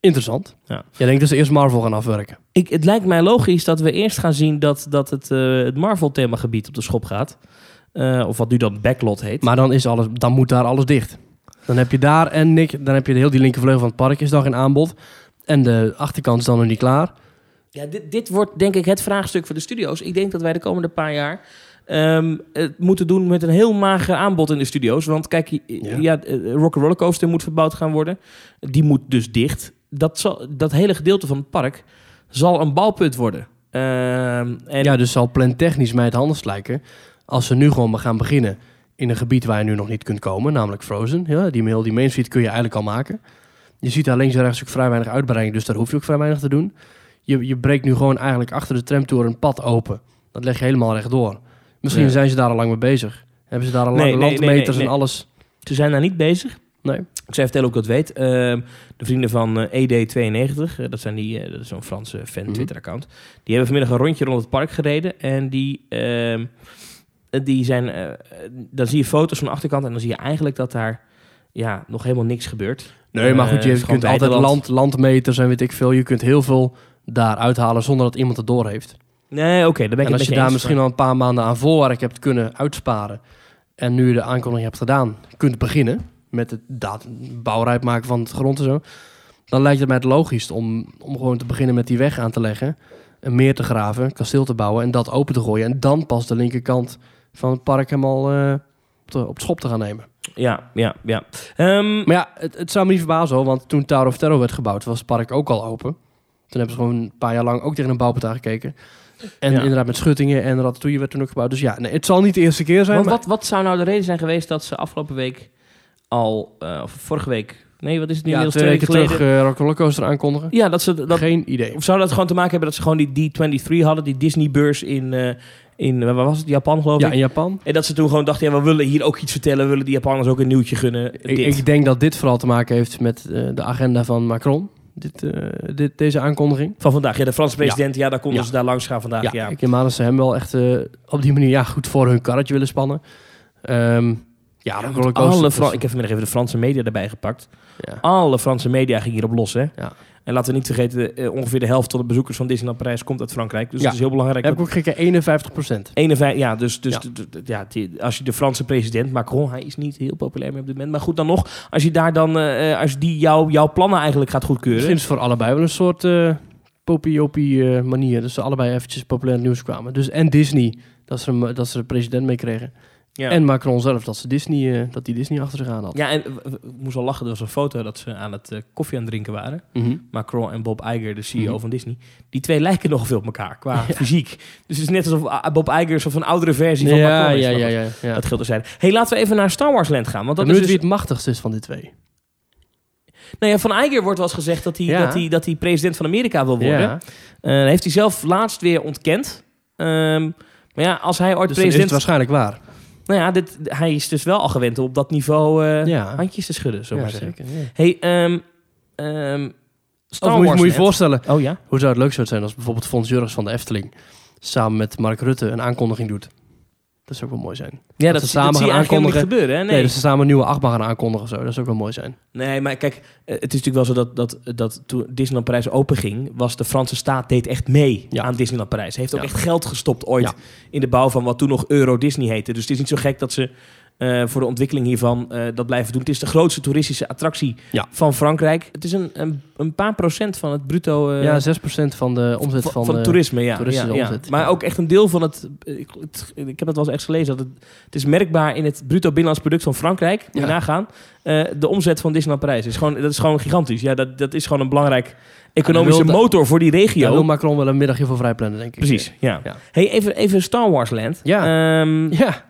Interessant. Ja. Jij denkt dus eerst Marvel gaan afwerken. Ik, het lijkt mij logisch dat we eerst gaan zien dat, dat het, eh, het Marvel-themagebied op de schop gaat. Eh, of wat nu dan Backlot heet. Maar dan, is alles, dan moet daar alles dicht. Dan heb je daar en Nick, dan heb je de heel die linkervleugel van het park is nog in aanbod. En de achterkant is dan nog niet klaar. Ja, dit, dit wordt denk ik het vraagstuk voor de studio's. Ik denk dat wij de komende paar jaar ehm, het moeten doen met een heel mager aanbod in de studio's. Want kijk, ja. Ja. eh, Rock Roller Coaster moet verbouwd gaan worden. Die moet dus dicht. Dat, zal, dat hele gedeelte van het park zal een bouwput worden. Ehm, en Ja, dus zal plantechnisch mij het anders lijken. Als ze nu gewoon maar gaan beginnen in een gebied waar je nu nog niet kunt komen, namelijk Frozen. Ja, die, mail, die Main Street kun je eigenlijk al maken. Je ziet daar links en rechts ook vrij weinig uitbreiding, dus daar hoef je ook vrij weinig te doen. Je, je breekt nu gewoon eigenlijk achter de tramtour een pad open. Dat leg je helemaal rechtdoor. Misschien Ja. zijn ze daar al lang mee bezig. Hebben ze daar al Nee, lang nee, en alles? ze zijn daar niet bezig. Nee. Ik zou vertellen hoe ik dat weet. Ehm, de vrienden van eh, ED92, eh, dat, zijn die, eh, dat is zo'n Franse fan Mhm. Twitter-account. Die hebben vanmiddag een rondje rond het park gereden. En die, ehm, eh, die zijn... dan zie je foto's van de achterkant en dan zie je eigenlijk dat daar ja, nog helemaal niks gebeurt. Nee, maar goed, je is kunt altijd land, landmeters en weet ik veel. Je kunt heel veel daar uithalen zonder dat iemand het door heeft. Nee, oké, daar ben ik En als je daar misschien al een paar maanden aan voorwerk hebt kunnen uitsparen... en nu je de aankondiging hebt gedaan, kunt beginnen... met het bouwrijp maken van het grond en zo... dan lijkt het mij het logisch om, om gewoon te beginnen met die weg aan te leggen... een meer te graven, een kasteel te bouwen en dat open te gooien... en dan pas de linkerkant van het park helemaal eh, op, de, op het schop te gaan nemen. Ja, ja, ja. Ehm, Maar ja, het, het zou me niet verbazen hoor, want toen Tower of Terror werd gebouwd, was het park ook al open. Toen hebben ze gewoon een paar jaar lang ook tegen een bouwput aangekeken. En Ja. inderdaad met schuttingen en Ratatouille werd toen ook gebouwd. Dus ja, nee, het zal niet de eerste keer zijn. want maar- wat, wat zou nou de reden zijn geweest dat ze afgelopen week al... eh, of vorige week... Nee, wat is het nu ja, twee weken terug geleden? uh, Rock Roller Coaster aankondigen? Ja, dat ze... Dat, Geen idee. Of zou dat gewoon te maken hebben dat ze gewoon die D23 hadden, die Disney-beurs in, eh, in waar was het, Japan geloof Ja, ik? in Japan. En dat ze toen gewoon dachten, ja, we willen hier ook iets vertellen, we willen die Japanners ook een nieuwtje gunnen. Ik, Dit. ik denk dat dit vooral te maken heeft met eh, de agenda van Macron. Dit, eh, dit, deze aankondiging. Van vandaag, ja, de Franse president, ja, daar konden Ja. ze daar langs gaan vandaag, Ja, ja. ik dat ze hem wel echt eh, op die manier ja, goed voor hun karretje willen spannen. Ehm, ja. Alle dus- Fra- ik heb vanmiddag even de Franse media erbij gepakt. ja. Alle Franse media gingen hierop los, hè. Ja. En laten we niet vergeten, eh, ongeveer de helft van de bezoekers van Disneyland Parijs komt uit Frankrijk. Dus Ja. het is heel belangrijk. Heb ik dat- ook gekeken, 51 procent. 51, ja, dus, dus Ja. die- als je de Franse president, Macron, hij is niet heel populair meer op dit moment. Maar goed, dan nog, als je daar dan, eh, eh, als die jou, jouw plannen eigenlijk gaat goedkeuren. Misschien is voor allebei wel een soort eh popiopie manier. Dus ze allebei eventjes populair nieuws kwamen. Dus en Disney, dat ze, dat ze de president mee kregen. Ja. En Macron zelf, dat, ze Disney, eh, dat die Disney achter zich aan had. Ja, en ik moest al lachen. Er was een foto dat ze aan het eh, koffie aan het drinken waren. Mhm. Macron en Bob Iger, de CEO Mhm. van Disney. Die twee lijken nogal veel op elkaar qua fysiek. Dus het is net alsof ah, Bob Iger zo van een oudere versie van Macron is. ja, ja, ja. ja. Dat geldt terzijde. hey, laten we even naar Star Wars Land gaan. Want dat is dus, wie het machtigste is van die twee. nou ja, van Iger wordt wel eens gezegd dat hij, dat hij, dat hij president van Amerika wil worden. Eh, heeft hij zelf laatst weer ontkend. Ehm, maar ja, als hij ooit Dus dan is president... waarschijnlijk waar. Nou ja, dit, hij is dus wel al gewend om op dat niveau eh, Ja. handjes te schudden, zo Ja, maar zeggen. zeker. Ja. Hey, ehm ehm Star Of moet, je- Wars moet je voorstellen, Oh ja? hoe zou het leuk zou zijn als bijvoorbeeld Fons Jurgens van de Efteling samen met Mark Rutte een aankondiging doet. Dat zou ook wel mooi zijn. Ja, dat dat, ze samen dat gaan aankondigen. gebeuren. Hè? Nee, Nee. dat ze samen een nieuwe achtbaan gaan aankondigen of zo. Dat zou ook wel mooi zijn. nee, maar kijk, eh, het is natuurlijk wel zo dat, dat, dat toen Disneyland Parijs openging, was de Franse staat deed echt mee Ja. aan Disneyland Parijs. Heeft ook Ja. echt geld gestopt ooit Ja. in de bouw van wat toen nog Euro Disney heette. Dus het is niet zo gek dat ze eh, voor de ontwikkeling hiervan eh, dat blijven doen. Het is de grootste toeristische attractie van Frankrijk. Het is een, een, een paar procent van het bruto... eh, ja, 6% van de omzet van, van, van het toerisme, ja. ja, ja. omzet, Maar ja. ook echt een deel van het... Ik, het- ik heb het wel eens echt gelezen. Dat het, het is merkbaar in het bruto binnenlands product van Frankrijk. Moet je Ja. nagaan. Eh, de omzet van Disneyland Parijs. Is gewoon, dat is gewoon gigantisch. Ja, dat, dat is gewoon een belangrijk economische wil- motor voor die regio. Wil Macron wel een middagje voor vrij plannen, denk ik. Precies, ja. Ja. Hey, even, even Star Wars Land. Ja. Ehm, Ja,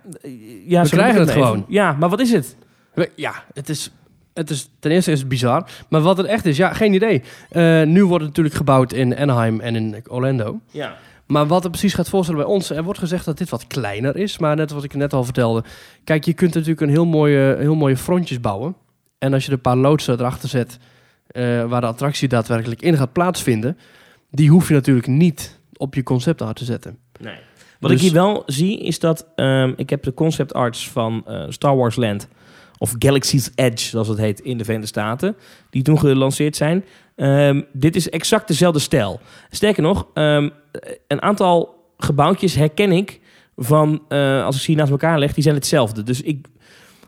ja We krijgen ik het gewoon. Ja, maar wat is het? ja het, is, het is... Ten eerste is het bizar. Maar wat het echt is, ja, geen idee. Eh, nu wordt het natuurlijk gebouwd in Anaheim en in Orlando. Ja. Maar wat het precies gaat voorstellen bij ons... Er wordt gezegd dat dit wat kleiner is. Maar net wat ik net al vertelde... Kijk, je kunt natuurlijk een heel mooie, heel mooie frontjes bouwen. En als je er een paar loodsen erachter zet... eh, waar de attractie daadwerkelijk in gaat plaatsvinden... die hoef je natuurlijk niet op je conceptart te zetten. Nee. Wat Dus- ik hier wel zie is dat ehm, ik heb de concept arts van eh, Star Wars Land of Galaxy's Edge, zoals het heet in de Verenigde Staten, die toen gelanceerd zijn. Ehm, dit is exact dezelfde stijl. Sterker nog, ehm, een aantal gebouwtjes herken ik van eh, als ik ze hier naast elkaar leg, die zijn hetzelfde. Dus ik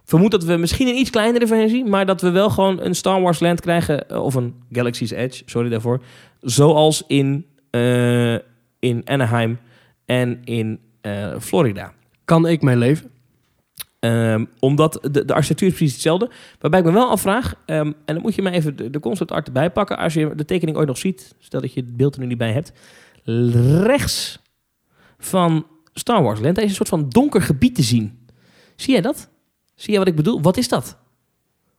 vermoed dat we misschien een iets kleinere versie, maar dat we wel gewoon een Star Wars Land krijgen eh, of een Galaxy's Edge, sorry daarvoor, zoals in eh, in Anaheim en in Florida. Kan ik mee leven? Ehm, omdat de, de architectuur is precies hetzelfde. Waarbij ik me wel afvraag, ehm, en dan moet je maar even de, de concept art erbij pakken. Als je de tekening ooit nog ziet, stel dat je het beeld er nu niet bij hebt. Rechts van Star Wars Land, is een soort van donker gebied te zien. Zie jij dat? Zie je wat ik bedoel? Wat is dat?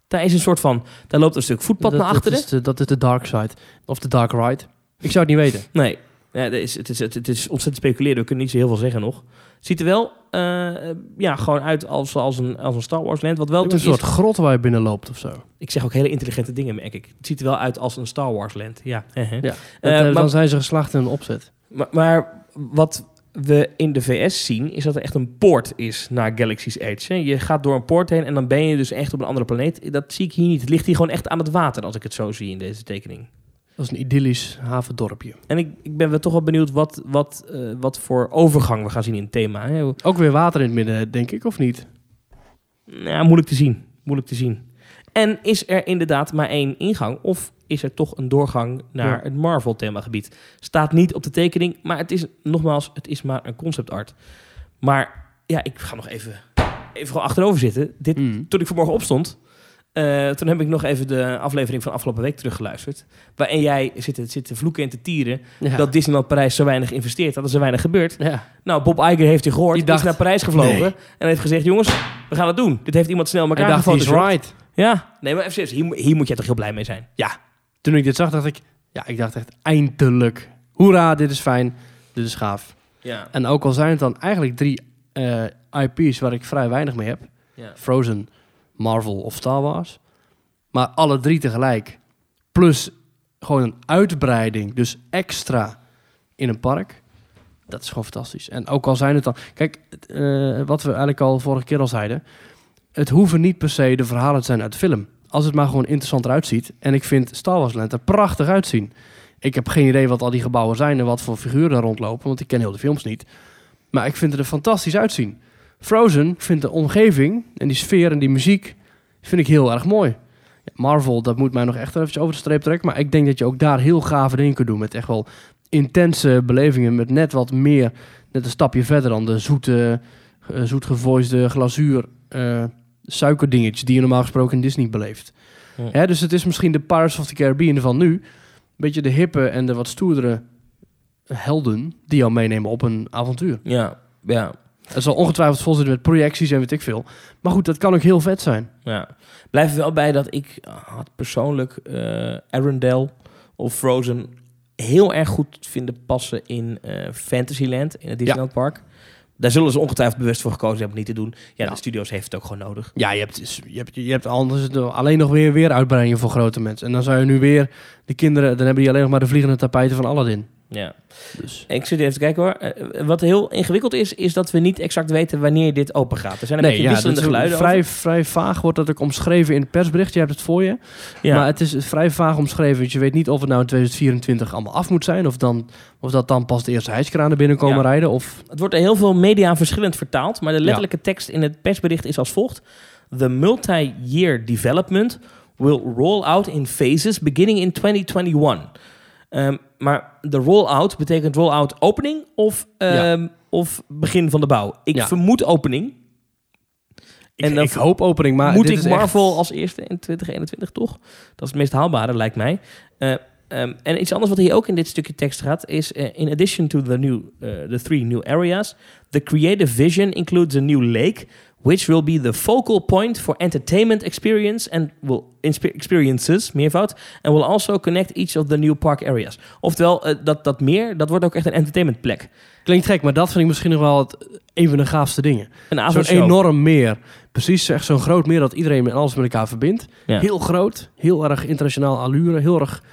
Daar is een soort van, daar loopt een stuk voetpad dat, naar dat achteren. is de, dat is de dark side. Of de dark ride. Ik zou het niet weten. Nee, ja, dat is, het, is, het, het is ontzettend speculeren. We kunnen niet zo heel veel zeggen nog. Ziet er wel eh, ja, gewoon uit als, als, een, als een Star Wars land. Wat wel Het is een soort grot waar je binnen loopt of zo. Ik zeg ook hele intelligente dingen, merk ik. Het ziet er wel uit als een Star Wars land. Ja. Ja. Eh, Dat, eh, maar- dan zijn ze geslaagd in een opzet. Maar, maar wat we in de VS zien, is dat er echt een poort is naar Galaxy's Edge. hè. Je gaat door een poort heen en dan ben je dus echt op een andere planeet. Dat zie ik hier niet. Het ligt hier gewoon echt aan het water, als ik het zo zie in deze tekening. Dat is een idyllisch havendorpje. En ik, ik ben wel toch wel benieuwd wat, wat, eh, wat voor overgang we gaan zien in het thema. Hè. Ook weer water in het midden, denk ik, of niet? Ja, moeilijk te zien. Moeilijk te zien. En is er inderdaad maar één ingang? Of is er toch een doorgang naar Ja. het Marvel-themagebied? Staat niet op de tekening, maar het is nogmaals, het is maar een concept art. Maar ja, ik ga nog even, even gewoon achterover zitten. Dit, Mm. Toen ik vanmorgen opstond, eh, toen heb ik nog even de aflevering van afgelopen week teruggeluisterd. Waarin jij zit, zit te vloeken en te tieren Ja. dat Disneyland Parijs zo weinig investeert, dat er zo weinig gebeurt. ja. Nou, Bob Iger heeft je gehoord, Die dacht, is naar Parijs gevlogen nee. en heeft gezegd, jongens, we gaan het doen. Dit heeft iemand snel elkaar dacht, he's gefotoshopt. right. Ja, nee, maar even serieus, hier, hier moet jij toch heel blij mee zijn? Ja. Toen ik dit zag, dacht ik... Ja, ik dacht echt, eindelijk. Hoera, dit is fijn. Dit is gaaf. Ja. En ook al zijn het dan eigenlijk drie eh, IP's waar ik vrij weinig mee heb. ja. Frozen, Marvel of Star Wars. Maar alle drie tegelijk. Plus gewoon een uitbreiding. Dus extra in een park. Dat is gewoon fantastisch. En ook al zijn het dan... Kijk, eh, wat we eigenlijk al vorige keer al zeiden. Het hoeven niet per se de verhalen te zijn uit de film. Als het maar gewoon interessant eruit ziet. En ik vind Star Wars Land er prachtig uitzien. Ik heb geen idee wat al die gebouwen zijn en wat voor figuren daar rondlopen. Want ik ken heel de films niet. Maar ik vind het er fantastisch uitzien. Frozen ik vind de omgeving en die sfeer en die muziek vind ik heel erg mooi. Ja, Marvel, dat moet mij nog echt even over de streep trekken. Maar ik denk dat je ook daar heel gave dingen kunt doen. Met echt wel intense belevingen. Met net wat meer, net een stapje verder dan de zoete, uh, zoetgevoisde glazuur eh, suikerdingetjes die je normaal gesproken in Disney beleeft. Ja. Hè, dus het is misschien de Pirates of the Caribbean van nu. Een beetje de hippe en de wat stoerdere helden die jou meenemen op een avontuur. Ja, ja, Het zal ongetwijfeld vol zitten met projecties en weet ik veel. Maar goed, dat kan ook heel vet zijn. ja. Blijf er wel bij dat ik had persoonlijk eh Arendelle of Frozen heel erg goed vinden passen in eh, Fantasyland, in het Disneyland Park. Daar zullen ze ongetwijfeld bewust voor gekozen hebben om niet te doen. Ja, Ja. de studio's heeft het ook gewoon nodig. Ja, je hebt, je hebt, je hebt anders alleen nog weer, weer uitbreidingen voor grote mensen. En dan zou je nu weer de kinderen... Dan hebben die alleen nog maar de vliegende tapijten van Aladdin. Ja. Dus. Ik zit even te kijken hoor. Eh, wat heel ingewikkeld is, is dat we niet exact weten wanneer dit open gaat. Er zijn een beetje ja, wisselende geluiden vrij, over. vrij vaag wordt dat ook omschreven in het persbericht. Je hebt het voor je. Ja. Maar het is vrij vaag omschreven. Want je weet niet of het nou in 2024 allemaal af moet zijn. Of, dan, of dat dan pas de eerste hijskranen binnenkomen Ja. rijden. Of, Het wordt in heel veel media verschillend vertaald, maar de letterlijke tekst in het persbericht is als volgt. The multi-year development will roll out in phases beginning in 2021. Ehm, maar de roll-out betekent roll-out opening of, ehm, of begin van de bouw? Ik Ja. vermoed opening. ik, En dan ik hoop opening, maar moet dit ik echt- Marvel als eerste in 2021 toch? Dat is het meest haalbare, lijkt mij. Eh, ehm, en iets anders wat hier ook in dit stukje tekst gaat is: eh, in addition to the new, eh, the three new areas, the creative vision includes a new lake, which will be the focal point for entertainment experience and will experiences, meervoud, and will also connect each of the new park areas. Oftewel, eh, dat, dat meer, dat wordt ook echt een entertainmentplek. Klinkt gek, maar dat vind ik misschien nog wel het, een van de gaafste dingen. Een Zo'n enorm meer. Precies, echt zo'n groot meer dat iedereen met alles met elkaar verbindt. Ja. Heel groot, heel erg internationaal allure, heel erg,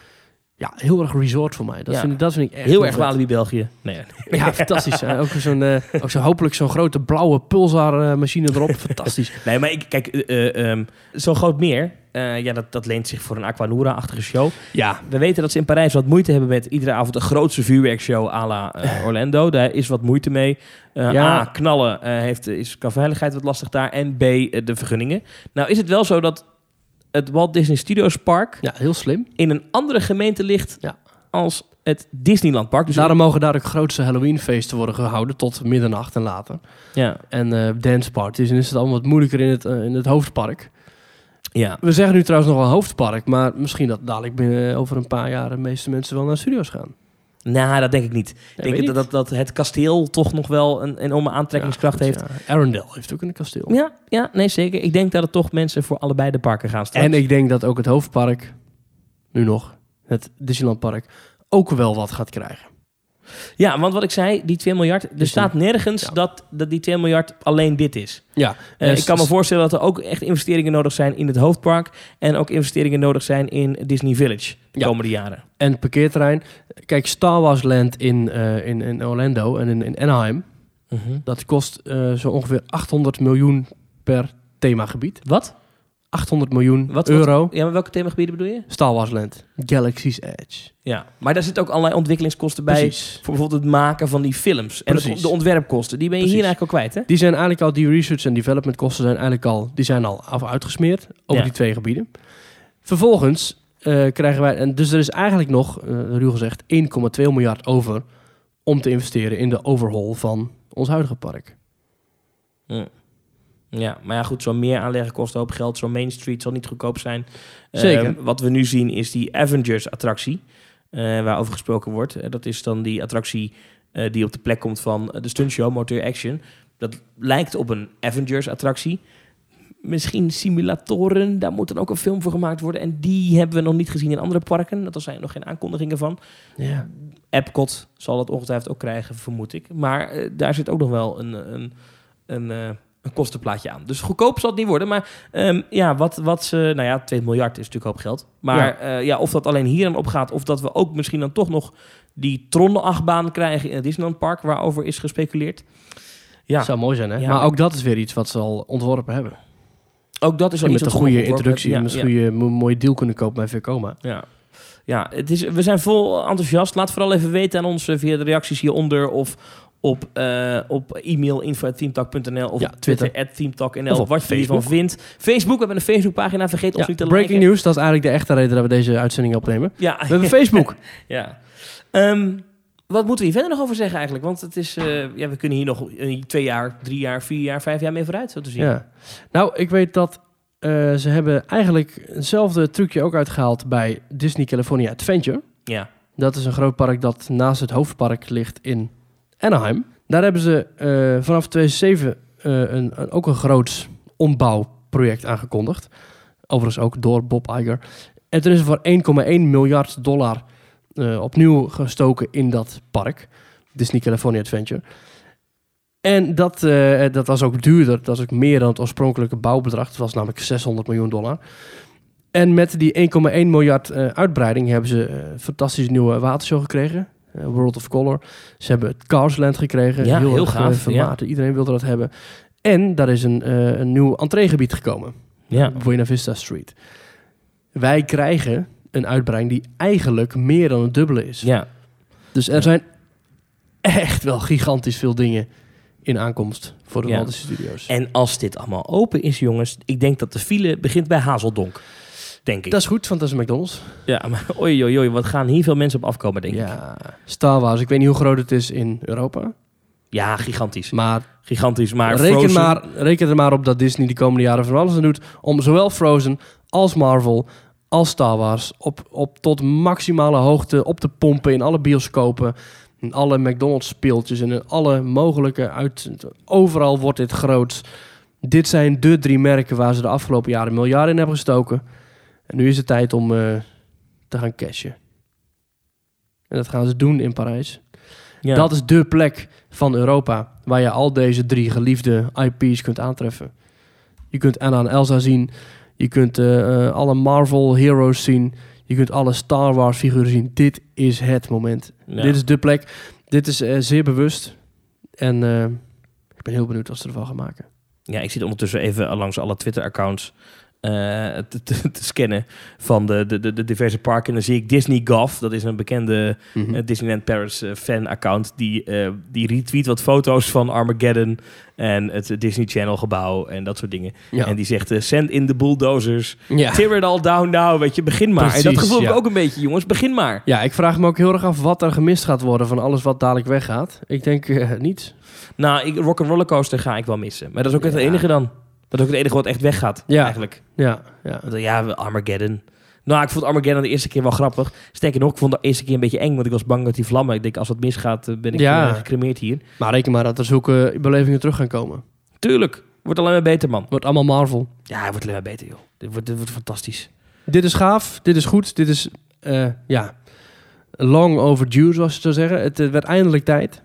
ja, heel erg resort voor mij. Dat, Ja. vind, ik- dat vind ik echt Heel erg. Walibi België. Nee, Ja, fantastisch. ook zo'n, eh, ook zo hopelijk zo'n grote blauwe pulsar eh, machine erop. Fantastisch. Nee, maar ik, kijk, eh, eh, ehm, zo'n groot meer, ja, dat, dat leent zich voor een Aquanura-achtige show. Ja, We weten dat ze in Parijs wat moeite hebben met iedere avond een grootste vuurwerkshow à la Orlando. Daar is wat moeite mee. Ja. A, knallen heeft, is qua veiligheid wat lastig daar. En B, de vergunningen. Nou is het wel zo dat het Walt Disney Studios Park ja, heel slim. in een andere gemeente ligt Ja. als het Disneyland Park. Dus Daarom mogen daar ook grootste Halloweenfeesten worden gehouden tot middernacht en later. ja, En eh danceparties. En is het allemaal wat moeilijker in het, eh, in het hoofdpark. ja. We zeggen nu trouwens nog wel hoofdpark, maar misschien dat dadelijk binnen over een paar jaar de meeste mensen wel naar studio's gaan. Nou, dat denk ik niet. Ja, ik denk dat, dat, dat het kasteel toch nog wel een enorme aantrekkingskracht Ja, heeft. ja. Arendelle heeft ook een kasteel. Ja, ja, nee zeker. Ik denk dat het toch mensen voor allebei de parken gaan staan. En ik denk dat ook het hoofdpark, nu nog, het Disneyland Park, ook wel wat gaat krijgen. Ja, want wat ik zei, die 2 miljard, er Dus staat nergens ja. dat, dat die 2 miljard alleen dit is. Ja, Eh, eh, ik kan me voorstellen dat er ook echt investeringen nodig zijn in het hoofdpark en ook investeringen nodig zijn in Disney Village de Ja. komende jaren. En het parkeerterrein. Kijk, Star Wars Land in, eh, in, in Orlando en in, in Anaheim. Dat kost eh, zo ongeveer 800 miljoen per themagebied. Wat? 800 miljoen Wat, wat? euro. Ja, maar welke themagebieden bedoel je? Star Wars Land. Galaxy's Edge. Ja, maar daar zitten ook allerlei ontwikkelingskosten bij. Precies. Voor bijvoorbeeld het maken van die films. En Precies. de, ontwerpkosten. Die ben je hier eigenlijk al kwijt, hè? Die zijn eigenlijk al, die research en development kosten zijn eigenlijk al, die zijn al af uitgesmeerd over Ja. die twee gebieden. Vervolgens eh, krijgen wij, en dus er is eigenlijk nog, eh ruw gezegd, 1,2 miljard over om te investeren in de overhaul van ons huidige park. Ja, maar ja, goed, zo'n meer aanleggen kost een hoop geld. Zo'n Main Street zal niet goedkoop zijn. Zeker. Eh, wat we nu zien is die Avengers-attractie, eh, waarover gesproken wordt. Eh, dat is dan die attractie die op de plek komt van de stuntshow Motor Action. Dat lijkt op een Avengers-attractie. Misschien simulatoren, daar moet dan ook een film voor gemaakt worden. En die hebben we nog niet gezien in andere parken. Dat er zijn nog geen aankondigingen van. Ja. Epcot zal dat ongetwijfeld ook krijgen, vermoed ik. Maar daar zit ook nog wel een, een, een, een kostenplaatje aan. Dus goedkoop zal het niet worden. Maar ehm, ja, wat, wat ze... Nou ja, 2 miljard is natuurlijk hoop geld. Maar ja. ja, of dat alleen hier aan opgaat... of dat we ook misschien dan toch nog die Tron-achtbaan krijgen... in het Disneyland Park, waarover is gespeculeerd. Ja, Zou mooi zijn, hè? Ja, maar ook dat is weer iets wat ze al ontworpen hebben. ook dat is iets met een goede introductie en een goede, mo- mooie deal kunnen kopen bij Vekoma. Ja, ja het is, we zijn vol enthousiast. Laat vooral even weten aan ons eh, via de reacties hieronder of op, eh, op e-mail info.teamtalk.nl of Ja, Twitter, teamtalk.nl Of wat je Facebook. vindt. Facebook, we hebben een Facebookpagina, vergeet ons Ja, niet te breaking liken. news, dat is eigenlijk de echte reden dat we deze uitzending opnemen. Ja, We hebben Facebook. ja. Ehm, wat moeten we hier verder nog over zeggen eigenlijk? Want het is, eh, ja, we kunnen hier nog twee jaar, drie jaar, vier jaar, vijf jaar mee vooruit, zo te zien. Ja. Nou, ik weet dat eh, ze hebben eigenlijk hetzelfde trucje ook uitgehaald bij Disney California Adventure. Ja. Dat is een groot park dat naast het hoofdpark ligt in Anaheim. Daar hebben ze eh, vanaf 2007 eh, een, een, ook een groot ombouwproject aangekondigd. Overigens ook door Bob Iger. En toen is er voor 1,1 miljard dollar eh, opnieuw gestoken in dat park. Disney California Adventure. En dat, dat was ook duurder. Dat was ook meer dan het oorspronkelijke bouwbedrag. Het was namelijk 600 miljoen dollar. En met die 1,1 miljard uitbreiding hebben ze een fantastische nieuwe watershow gekregen. Eh, World of Color. Ze hebben het Carsland gekregen. Ja, heel eh, gaaf, vermaard. Iedereen wilde dat hebben. En daar is een, eh, een nieuw entreegebied gekomen. Ja. Buena Vista Street. Wij krijgen een uitbreiding die eigenlijk meer dan het dubbele is. Ja. Dus er zijn echt wel gigantisch veel dingen in aankomst voor de Ja. Walt Disney Studios. En als dit allemaal open is, jongens, ik denk dat de file begint bij Hazeldonk. Denk ik. dat is goed, want dat is een McDonald's. Ja, maar oei, oei, oei, wat gaan hier veel mensen op afkomen, denk ik. Ja, Star Wars. Ik weet niet hoe groot het is in Europa. Ja, gigantisch. Maar, Gigantisch, maar reken, Frozen- maar reken er maar op dat Disney de komende jaren van alles aan doet... om zowel Frozen als Marvel als Star Wars... op, op tot maximale hoogte op te pompen in alle bioscopen... in alle McDonald's speeltjes en in alle mogelijke... Uit, overal wordt dit groot. Dit zijn de drie merken waar ze de afgelopen jaren miljarden in hebben gestoken. En nu is het tijd om eh, te gaan cashen. En dat gaan ze doen in Parijs. Ja. Dat is de plek van Europa waar je al deze drie geliefde IP's kunt aantreffen. Je kunt Anna en Elsa zien. Je kunt eh, eh, alle Marvel heroes zien. Je kunt alle Star Wars figuren zien. Dit is het moment. Ja. Dit is de plek. Dit is zeer bewust. En ik ben heel benieuwd wat ze ervan gaan maken. Ja, ik zit ondertussen even langs alle Twitter-accounts te, te, te scannen van de, de, de, diverse parken. En dan zie ik Disney Golf, dat is een bekende Mhm. eh, Disneyland Paris eh, fan-account. Die, eh, die retweet wat foto's van Armageddon en het Disney Channel gebouw en dat soort dingen. ja. En die zegt, eh, send in the bulldozers, ja. tear it all down now, weet je, begin maar. en dat gevoel ik ook een beetje, jongens, begin maar. ja, ik vraag me ook heel erg af wat er gemist gaat worden van alles wat dadelijk weggaat. Ik denk eh, niets. Nou, ik, Rock Rollercoaster ga ik wel missen. Maar dat is ook het enige dan. Dat is ook het enige wat echt weggaat, Ja. eigenlijk. Ja, ja. Ja, Armageddon. Nou, ik vond Armageddon de eerste keer wel grappig. Sterker nog, ik vond de eerste keer een beetje eng, want ik was bang dat die vlammen... Ik denk, als dat misgaat, eh, ben ik Ja. eh, gecremeerd hier. Maar reken maar dat er zulke belevingen terug gaan komen. Tuurlijk, wordt alleen maar beter, man. Wordt allemaal Marvel. Ja, het wordt alleen maar beter, joh. Dit wordt, dit wordt fantastisch. Dit is gaaf, dit is goed, dit is, eh, ja, long overdue, zoals je zou zeggen. Het werd eindelijk tijd.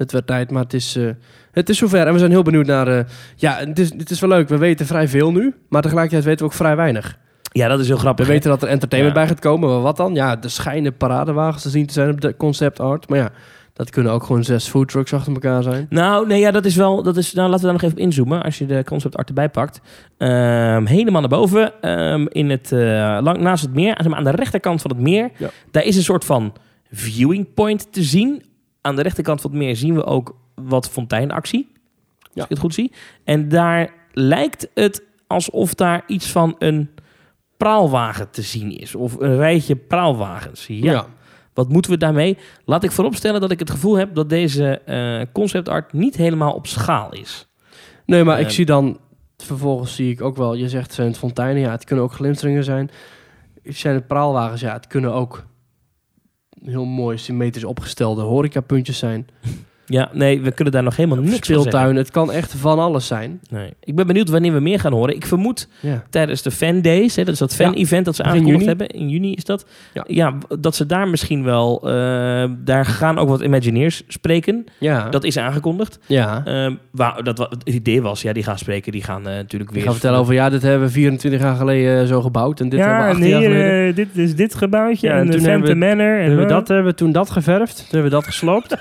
Het werd tijd, maar het is, eh, het is zover. En we zijn heel benieuwd naar, eh, ja, het is, het is wel leuk. We weten vrij veel nu, maar tegelijkertijd weten we ook vrij weinig. Ja, dat is heel We grappig. hè? weten dat er entertainment Ja. bij gaat komen, maar wat dan? Ja, er schijnen paradewagens te zien te zijn op de concept art. Maar ja, dat kunnen ook gewoon zes food trucks achter elkaar zijn. Nou, nee, ja, dat is wel... Dat is, nou, laten we daar nog even op inzoomen. Als je de concept art erbij pakt. Ehm, helemaal naar boven. ehm, in het, eh, lang, naast het meer. aan de rechterkant van het meer. Ja. Daar is een soort van viewing point te zien. Aan de rechterkant van het meer zien we ook wat fonteinactie. Als Ja. ik het goed zie. En daar lijkt het alsof daar iets van een praalwagen te zien is. Of een rijtje praalwagens. ja. Wat moeten we daarmee? Laat ik vooropstellen dat ik het gevoel heb dat deze eh concept art niet helemaal op schaal is. Nee, maar ik Eh, zie dan... Vervolgens zie ik ook wel... Je zegt zijn het fonteinen. Ja, het kunnen ook glinsteringen zijn. Zijn het praalwagens? Ja, het kunnen ook heel mooi symmetrisch opgestelde horecapuntjes zijn. Ja, nee, we kunnen daar nog helemaal niks van zeggen. Speeltuin. Het kan echt van alles zijn. Nee. Ik ben benieuwd wanneer we meer gaan horen. Ik vermoed Ja. tijdens de fan days, hè, dat is dat fan event dat ze aangekondigd juni. hebben. In juni is dat. Ja. Ja, dat ze daar misschien wel, eh, daar gaan ook wat Imagineers spreken. Ja. Dat is aangekondigd. ja. Ehm, waar, dat, wa- het idee was, ja, die gaan spreken, die gaan eh, natuurlijk Ik weer... ga vertellen over... Ja, dit hebben we 24 jaar geleden eh, zo gebouwd. En dit hebben we 18 jaar geleden. dit is dit gebouwtje Ja, en en, toen de hebben Phantom Manor. En Hebben we, dat, hebben we toen dat geverfd. Toen hebben we dat gesloopt.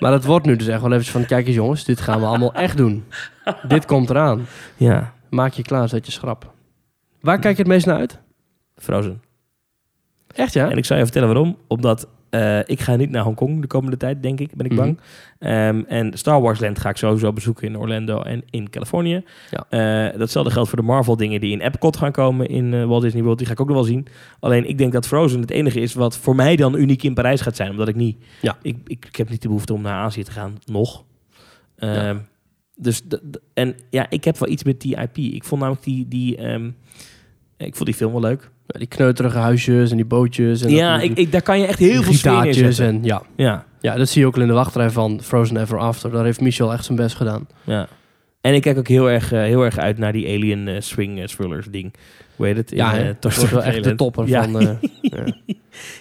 maar het wordt nu dus echt wel even van... Kijk eens jongens, dit gaan we allemaal echt doen. dit komt eraan. Ja, Maak je klaar, zet je schrap. Waar kijk je het meest naar uit? Frozen. Echt ja? En ik zal je vertellen waarom. Omdat eh, ik ga niet naar Hongkong de komende tijd, denk ik, ben ik Mhm. bang. Ehm, en Star Wars Land ga ik sowieso bezoeken in Orlando en in Californië. Ja. Eh, datzelfde geldt voor de Marvel dingen die in Epcot gaan komen in eh, Walt Disney World. Die ga ik ook nog wel zien. Alleen ik denk dat Frozen het enige is wat voor mij dan uniek in Parijs gaat zijn. Omdat ik niet... Ja. Ik, ik, ik heb niet de behoefte om naar Azië te gaan, nog. Ehm, Ja. Dus, d- d- en ja, ik heb wel iets met die IP. Ik vond namelijk die... die ehm, ik vond die film wel leuk. Ja, Die kneuterige huisjes en die bootjes. En ja, dat- ik, ik, daar kan je echt heel veel sfeer en ja. Ja, ja, dat zie je ook al in de wachtrij van Frozen Ever After. Daar heeft Michel echt zijn best gedaan. ja. En ik kijk ook heel erg, eh, heel erg uit naar die Alien eh, Swing eh, Thrillers ding. Hoe heet het? In, Ja, dat wordt wel echt de topper Ja. van... ja.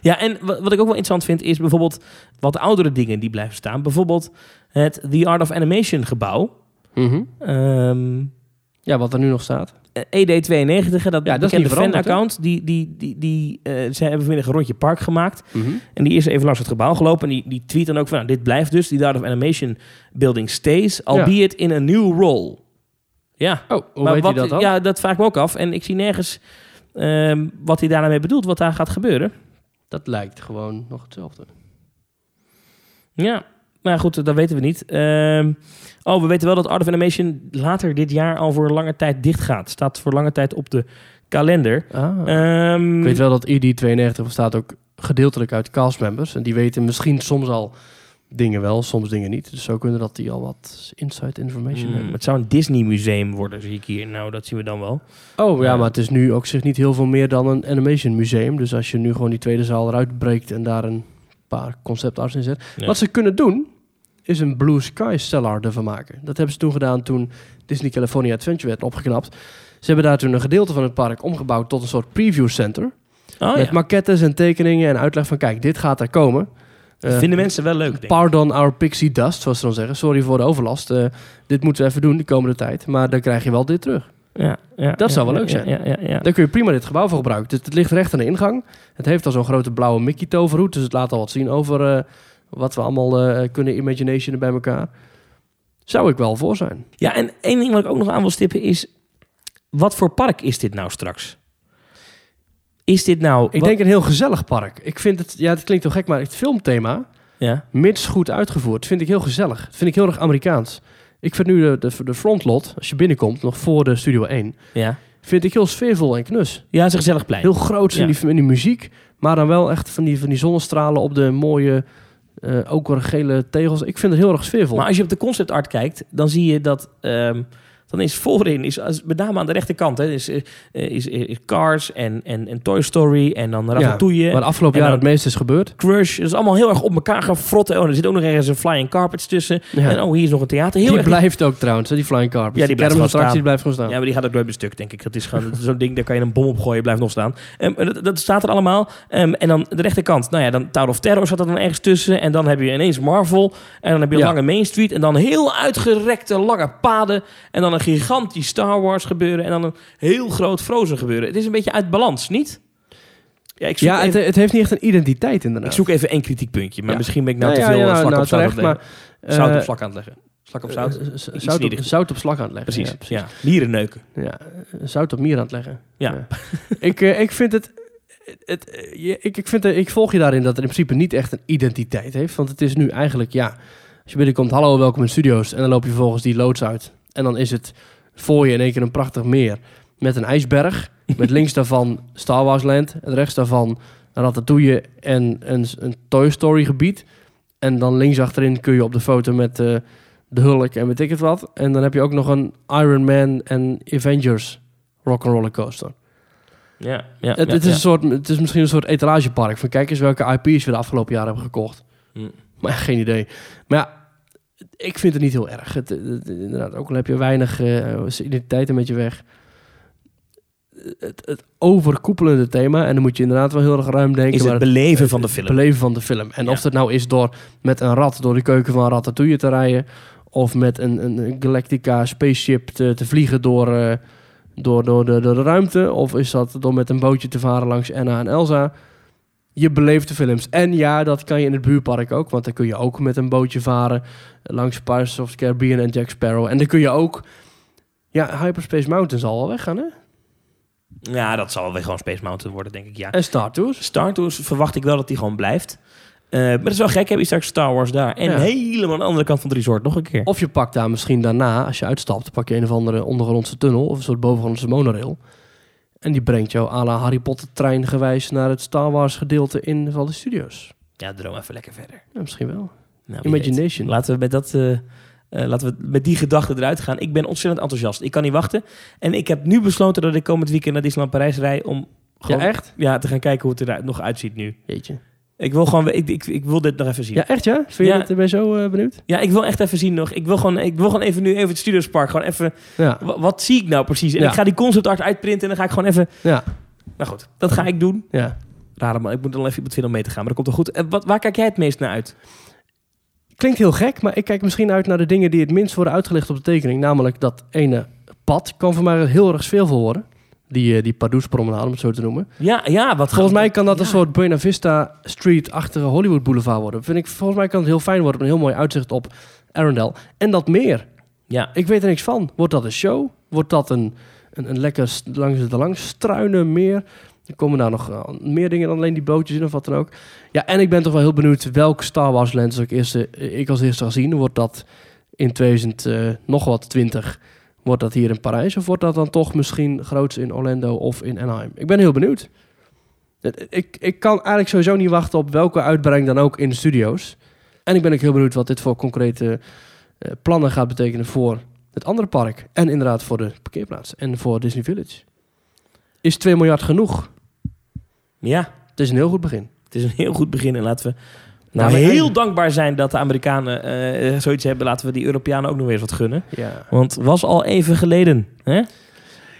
Ja, en wa- wat ik ook wel interessant vind is bijvoorbeeld wat oudere dingen die blijven staan. Bijvoorbeeld het The Art of Animation gebouw. Mhm. Ehm, ja, wat er nu nog staat. Eh, ED92, hè, dat Ja, dat is bekende fan-account, die, die, die, die, eh, ze hebben vanmiddag een rondje park gemaakt. Mhm. En die is even langs het gebouw gelopen. En die, die tweet dan ook van, nou, dit blijft dus. Die Art of Animation building stays, albeit in a new role. Ja. Oh, hoe maar weet wat, hij dat dan? Ja, dat vraag ik me ook af. En ik zie nergens ehm, wat hij daarmee bedoelt, wat daar gaat gebeuren. Dat lijkt gewoon nog hetzelfde. Ja, maar goed, dat weten we niet. Ehm, oh, we weten wel dat Art of Animation later dit jaar al voor lange tijd dicht gaat. Staat voor lange tijd op de kalender. Ah. Ehm, Ik weet wel dat ID92 bestaat ook gedeeltelijk uit castmembers. En die weten misschien soms al dingen wel, soms dingen niet. Dus zo kunnen dat die al wat inside information hmm, hebben. het zou een Disney museum worden, zie ik hier. Nou, dat zien we dan wel. Oh ja, Ja. maar het is nu ook zich niet heel veel meer dan een animation museum. Dus als je nu gewoon die tweede zaal eruit breekt en daar een paar conceptarts in zet. Ja. Wat ze kunnen doen, is een Blue Sky Stellar ervan maken. Dat hebben ze toen gedaan toen Disney California Adventure werd opgeknapt. Ze hebben daar toen een gedeelte van het park omgebouwd tot een soort preview center. Oh, met ja. maquettes en tekeningen en uitleg van kijk, dit gaat er komen. Eh, Vinden mensen wel leuk, denk ik. Pardon our pixie dust, zoals ze dan zeggen. Sorry voor de overlast. Eh, dit moeten we even doen de komende tijd. Maar dan krijg je wel dit terug. Ja, ja, Dat ja, zou wel leuk zijn. Dan kun je prima dit gebouw voor gebruiken. Het ligt recht aan de ingang. Het heeft al zo'n grote blauwe Mickey toverhoed. Dus het laat al wat zien over eh, wat we allemaal eh, kunnen imaginationen bij elkaar. Zou ik wel voor zijn. Ja, en één ding wat ik ook nog aan wil stippen is... Wat voor park is dit nou straks? Is dit nou... Ik wat- denk een heel gezellig park. Ik vind het, ja, het klinkt wel gek, maar het filmthema, Ja, mits goed uitgevoerd, vind ik heel gezellig. Dat vind ik heel erg Amerikaans. Ik vind nu de, de, de frontlot, als je binnenkomt, nog voor de Studio 1, ja. vind ik heel sfeervol en knus. Ja, het is een gezellig plein. Heel groot in, Ja. die, in die muziek, maar dan wel echt van die, van die zonnestralen op de mooie, eh ook gele tegels. Ik vind het heel erg sfeervol. Maar als je op de concept art kijkt, dan zie je dat... ehm, dan is voorin, is, als- met name aan de rechterkant, hè, is, eh, is, is Cars en, en, en Toy Story en dan Ratatouille. Waar de afgelopen En dan- het meeste is gebeurd. Crush. Dat is allemaal heel erg op elkaar gefrotten. Oh, er zit ook nog ergens een flying carpets tussen. Ja. En oh, hier is nog een theater. Heel die erg... blijft ook trouwens, hè, die flying carpet. Ja, die blijft gewoon staan. blijft gewoon staan. Ja, maar die gaat ook nooit meer stuk, denk ik. Dat is gewoon zo'n ding, daar kan je een bom op gooien, blijft nog staan. Ehm, dat, dat staat er allemaal. Ehm, en dan de rechterkant, nou ja, dan Tower of Terror zat er dan ergens tussen. En dan heb je ineens Marvel. En dan heb je een Ja. lange Main Street. En dan heel uitgerekte lange paden. En dan een gigantisch Star Wars gebeuren. En dan een heel groot Frozen gebeuren. Het is een beetje uit balans, niet? Ja, ik zoek, Ja, het, even, het heeft niet echt een identiteit inderdaad. ik zoek even één kritiekpuntje. Maar Ja. misschien ben ik nou Ja, te veel ja, eh, slak nou, zout terecht, het leggen. maar... Zout eh, op slak aan het leggen. Slak op zout. eh, z- Iets zout, op, zout op slag aan het leggen. Precies, Ja, precies. ja. Dieren neuken. Ja, eh, zout op mier aan het leggen. Ja. ik, eh, ik vind het... het eh, ik, ik, vind, eh, ik volg je daarin dat het in principe niet echt een identiteit heeft. Want het is nu eigenlijk, ja... Als je binnenkomt, hallo, welkom in studio's. En dan loop je vervolgens die loods uit. En dan is het voor je in één keer een prachtig meer. Met een ijsberg. Met links daarvan Star Wars Land. En rechts daarvan Ratatouille en een, een Toy Story gebied. En dan links achterin kun je op de foto met eh, de Hulk en weet ik het wat. En dan heb je ook nog een Iron Man en Avengers rock'n'roller coaster. Ja, ja, het, ja, het, is ja. een soort, het is misschien een soort etalagepark. Van kijk eens welke IP's we de afgelopen jaren hebben gekocht. Mm. Maar geen idee. Maar ja, ik vind het niet heel erg. Het, inderdaad, ook al heb je weinig eh identiteit een beetje weg. Het, het overkoepelende thema, en dan moet je inderdaad wel heel erg ruim denken. Is maar het beleven van de film. beleven van de film. En Ja. of dat nou is door met een rat door de keuken van Ratatouille te rijden... of met een, een Galactica spaceship te, te vliegen door, eh, door, door, de, door de ruimte... of is dat door met een bootje te varen langs Anna en Elsa... Je beleeft de films. En ja, dat kan je in het buurpark ook. Want dan kun je ook met een bootje varen langs Pirates of the Caribbean en Jack Sparrow. En dan kun je ook... Ja, Hyperspace Mountain zal wel weggaan, hè? Ja, dat zal wel weer gewoon Space Mountain worden, denk ik, ja. En Star Tours. Star Tours verwacht ik wel dat die gewoon blijft. Eh, maar dat is wel gek, heb je straks Star Wars daar. En Ja. helemaal aan de andere kant van het resort nog een keer. Of je pakt daar misschien daarna, als je uitstapt, pak je een of andere ondergrondse tunnel of een soort bovengrondse monorail. En die brengt jou à la Harry Potter trein gewijs naar het Star Wars gedeelte in van de studios. Ja, droom even lekker verder. Ja, misschien wel. Nou, Imagination. weet. Laten we met dat... eh, eh, laten we met die gedachte eruit gaan. Ik ben ontzettend enthousiast. Ik kan niet wachten. En ik heb nu besloten dat ik komend weekend naar Disneyland Parijs rij... om gewoon Ja, echt? ja, te gaan kijken hoe het er nog uitziet nu. Jeetje. Ik wil gewoon... Ik, ik, ik wil dit nog even zien. Ja, echt ja? Vind je Ja. het, ben je zo eh, benieuwd? Ja, ik wil echt even zien nog. Ik wil gewoon, ik wil gewoon even nu even het Studiospark gewoon even... Ja. wa- Wat, zie ik nou precies? En Ja. ik ga die concept art uitprinten en dan ga ik gewoon even... Ja. Nou goed, dat ga ik doen. Ja. Rare man, ik moet dan even iemand vinden om mee te gaan. Maar dat komt wel goed. En wat, waar kijk jij het meest naar uit? klinkt heel gek, maar ik kijk misschien uit naar de dingen die het minst worden uitgelegd op de tekening. Namelijk dat ene pad kan voor mij heel erg sfeervol worden. Die, eh, die Pardoes-promenade, om het zo te noemen. Ja, ja, wat Volgens mij kan dat een soort Buena Vista Street-achtige Hollywood Boulevard worden. Vind ik, volgens mij kan het heel fijn worden. Een heel mooi uitzicht op Arundel. En dat meer. Ja, Ik weet er niks van. Wordt dat een show? Wordt dat een, een, een lekker langs de langs struinen meer? Er komen daar nog eh, meer dingen dan alleen die bootjes in of wat dan ook. Ja, en ik ben toch wel heel benieuwd welke Star Wars lens ik, eerste, ik als eerste ga zien. Wordt dat in 2000 eh, nog wat 20? Wordt dat hier in Parijs? Of wordt dat dan toch misschien groots in Orlando of in Anaheim? Ik ben heel benieuwd. Ik, ik kan eigenlijk sowieso niet wachten op welke uitbreiding dan ook in de studio's. En ik ben ook heel benieuwd wat dit voor concrete eh, plannen gaat betekenen voor het andere park. En inderdaad voor de parkeerplaats. En voor Disney Village. Is 2 miljard genoeg? ja. Het is een heel goed begin. Het is een heel goed begin en laten we nou, heel dankbaar zijn dat de Amerikanen eh, zoiets hebben. Laten we die Europeanen ook nog eens wat gunnen. Ja, Want het was al even geleden. Hè?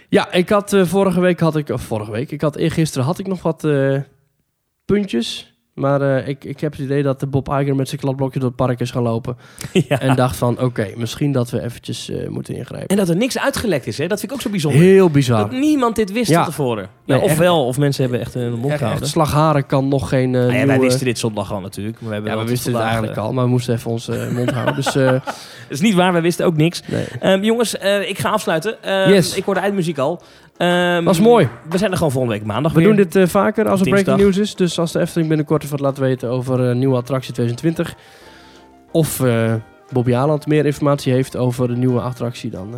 ja ik had eh, vorige week had ik, of vorige week, ik had eergisteren had ik nog wat eh, puntjes. Maar eh, ik, ik heb het idee dat de Bob Iger met zijn kladblokje door het park is gaan lopen. ja. En dacht van, oké, misschien dat we eventjes eh, moeten ingrijpen. En dat er niks uitgelekt is, hè? dat vind ik ook zo bijzonder. Heel bizar. Dat niemand dit wist Ja. tevoren. Nee, ofwel, of mensen hebben echt een mond gehouden. slagharen kan nog geen Nou ja, wij wisten dit zondag al natuurlijk. Maar we hebben Ja, we wisten het eigenlijk al, maar we moesten even onze mond houden. Dus Dat is niet waar, wij wisten ook niks. nee. Ehm, jongens, ik ga afsluiten. Ehm, Yes. Ik hoor de eindmuziek al. Ehm, Was mooi. We zijn er gewoon volgende week maandag We weer. doen dit eh, vaker als er Dinsdag. breaking news is. Dus als de Efteling binnenkort wat laat weten over een nieuwe attractie 2020. Of eh Bobby Aland meer informatie heeft over de nieuwe attractie. Dan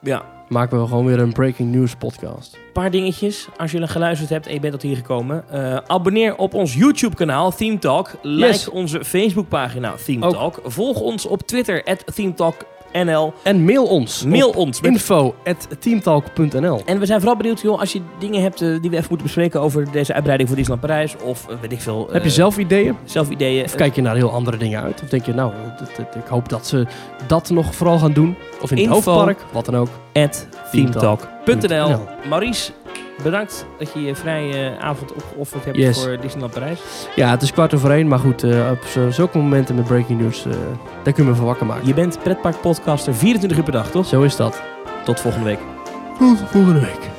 Ja, maken we gewoon weer een breaking news podcast. een paar dingetjes. Als je geluisterd hebt en je bent tot hier gekomen. abonneer op ons YouTube kanaal Theme Talk. Like Yes. onze Facebookpagina Theme Ook. Talk. Volg ons op Twitter at Theme Talk NL. En mail ons. Mail ons. met- info at teamtalk.nl En we zijn vooral benieuwd, joh, als je dingen hebt eh, die we even moeten bespreken over deze uitbreiding voor Disneyland Parijs. Of eh, weet ik veel. Heb je eh, zelf ideeën? zelf ideeën? Of kijk je naar heel andere dingen uit? Of denk je, nou, dat- dat- ik hoop dat ze dat nog vooral gaan doen. Of in het hoofdpark, wat dan ook. at themetalk.nl. Maurice, bedankt dat je je vrije avond opgeofferd hebt Yes. voor Disneyland Parijs. Ja, het is kwart over één, maar goed, eh, op zulke momenten met breaking news, eh, daar kun je me voor wakker maken. Je bent pretparkpodcaster 24 uur per dag, toch? Zo is dat. Tot volgende week. Tot volgende week.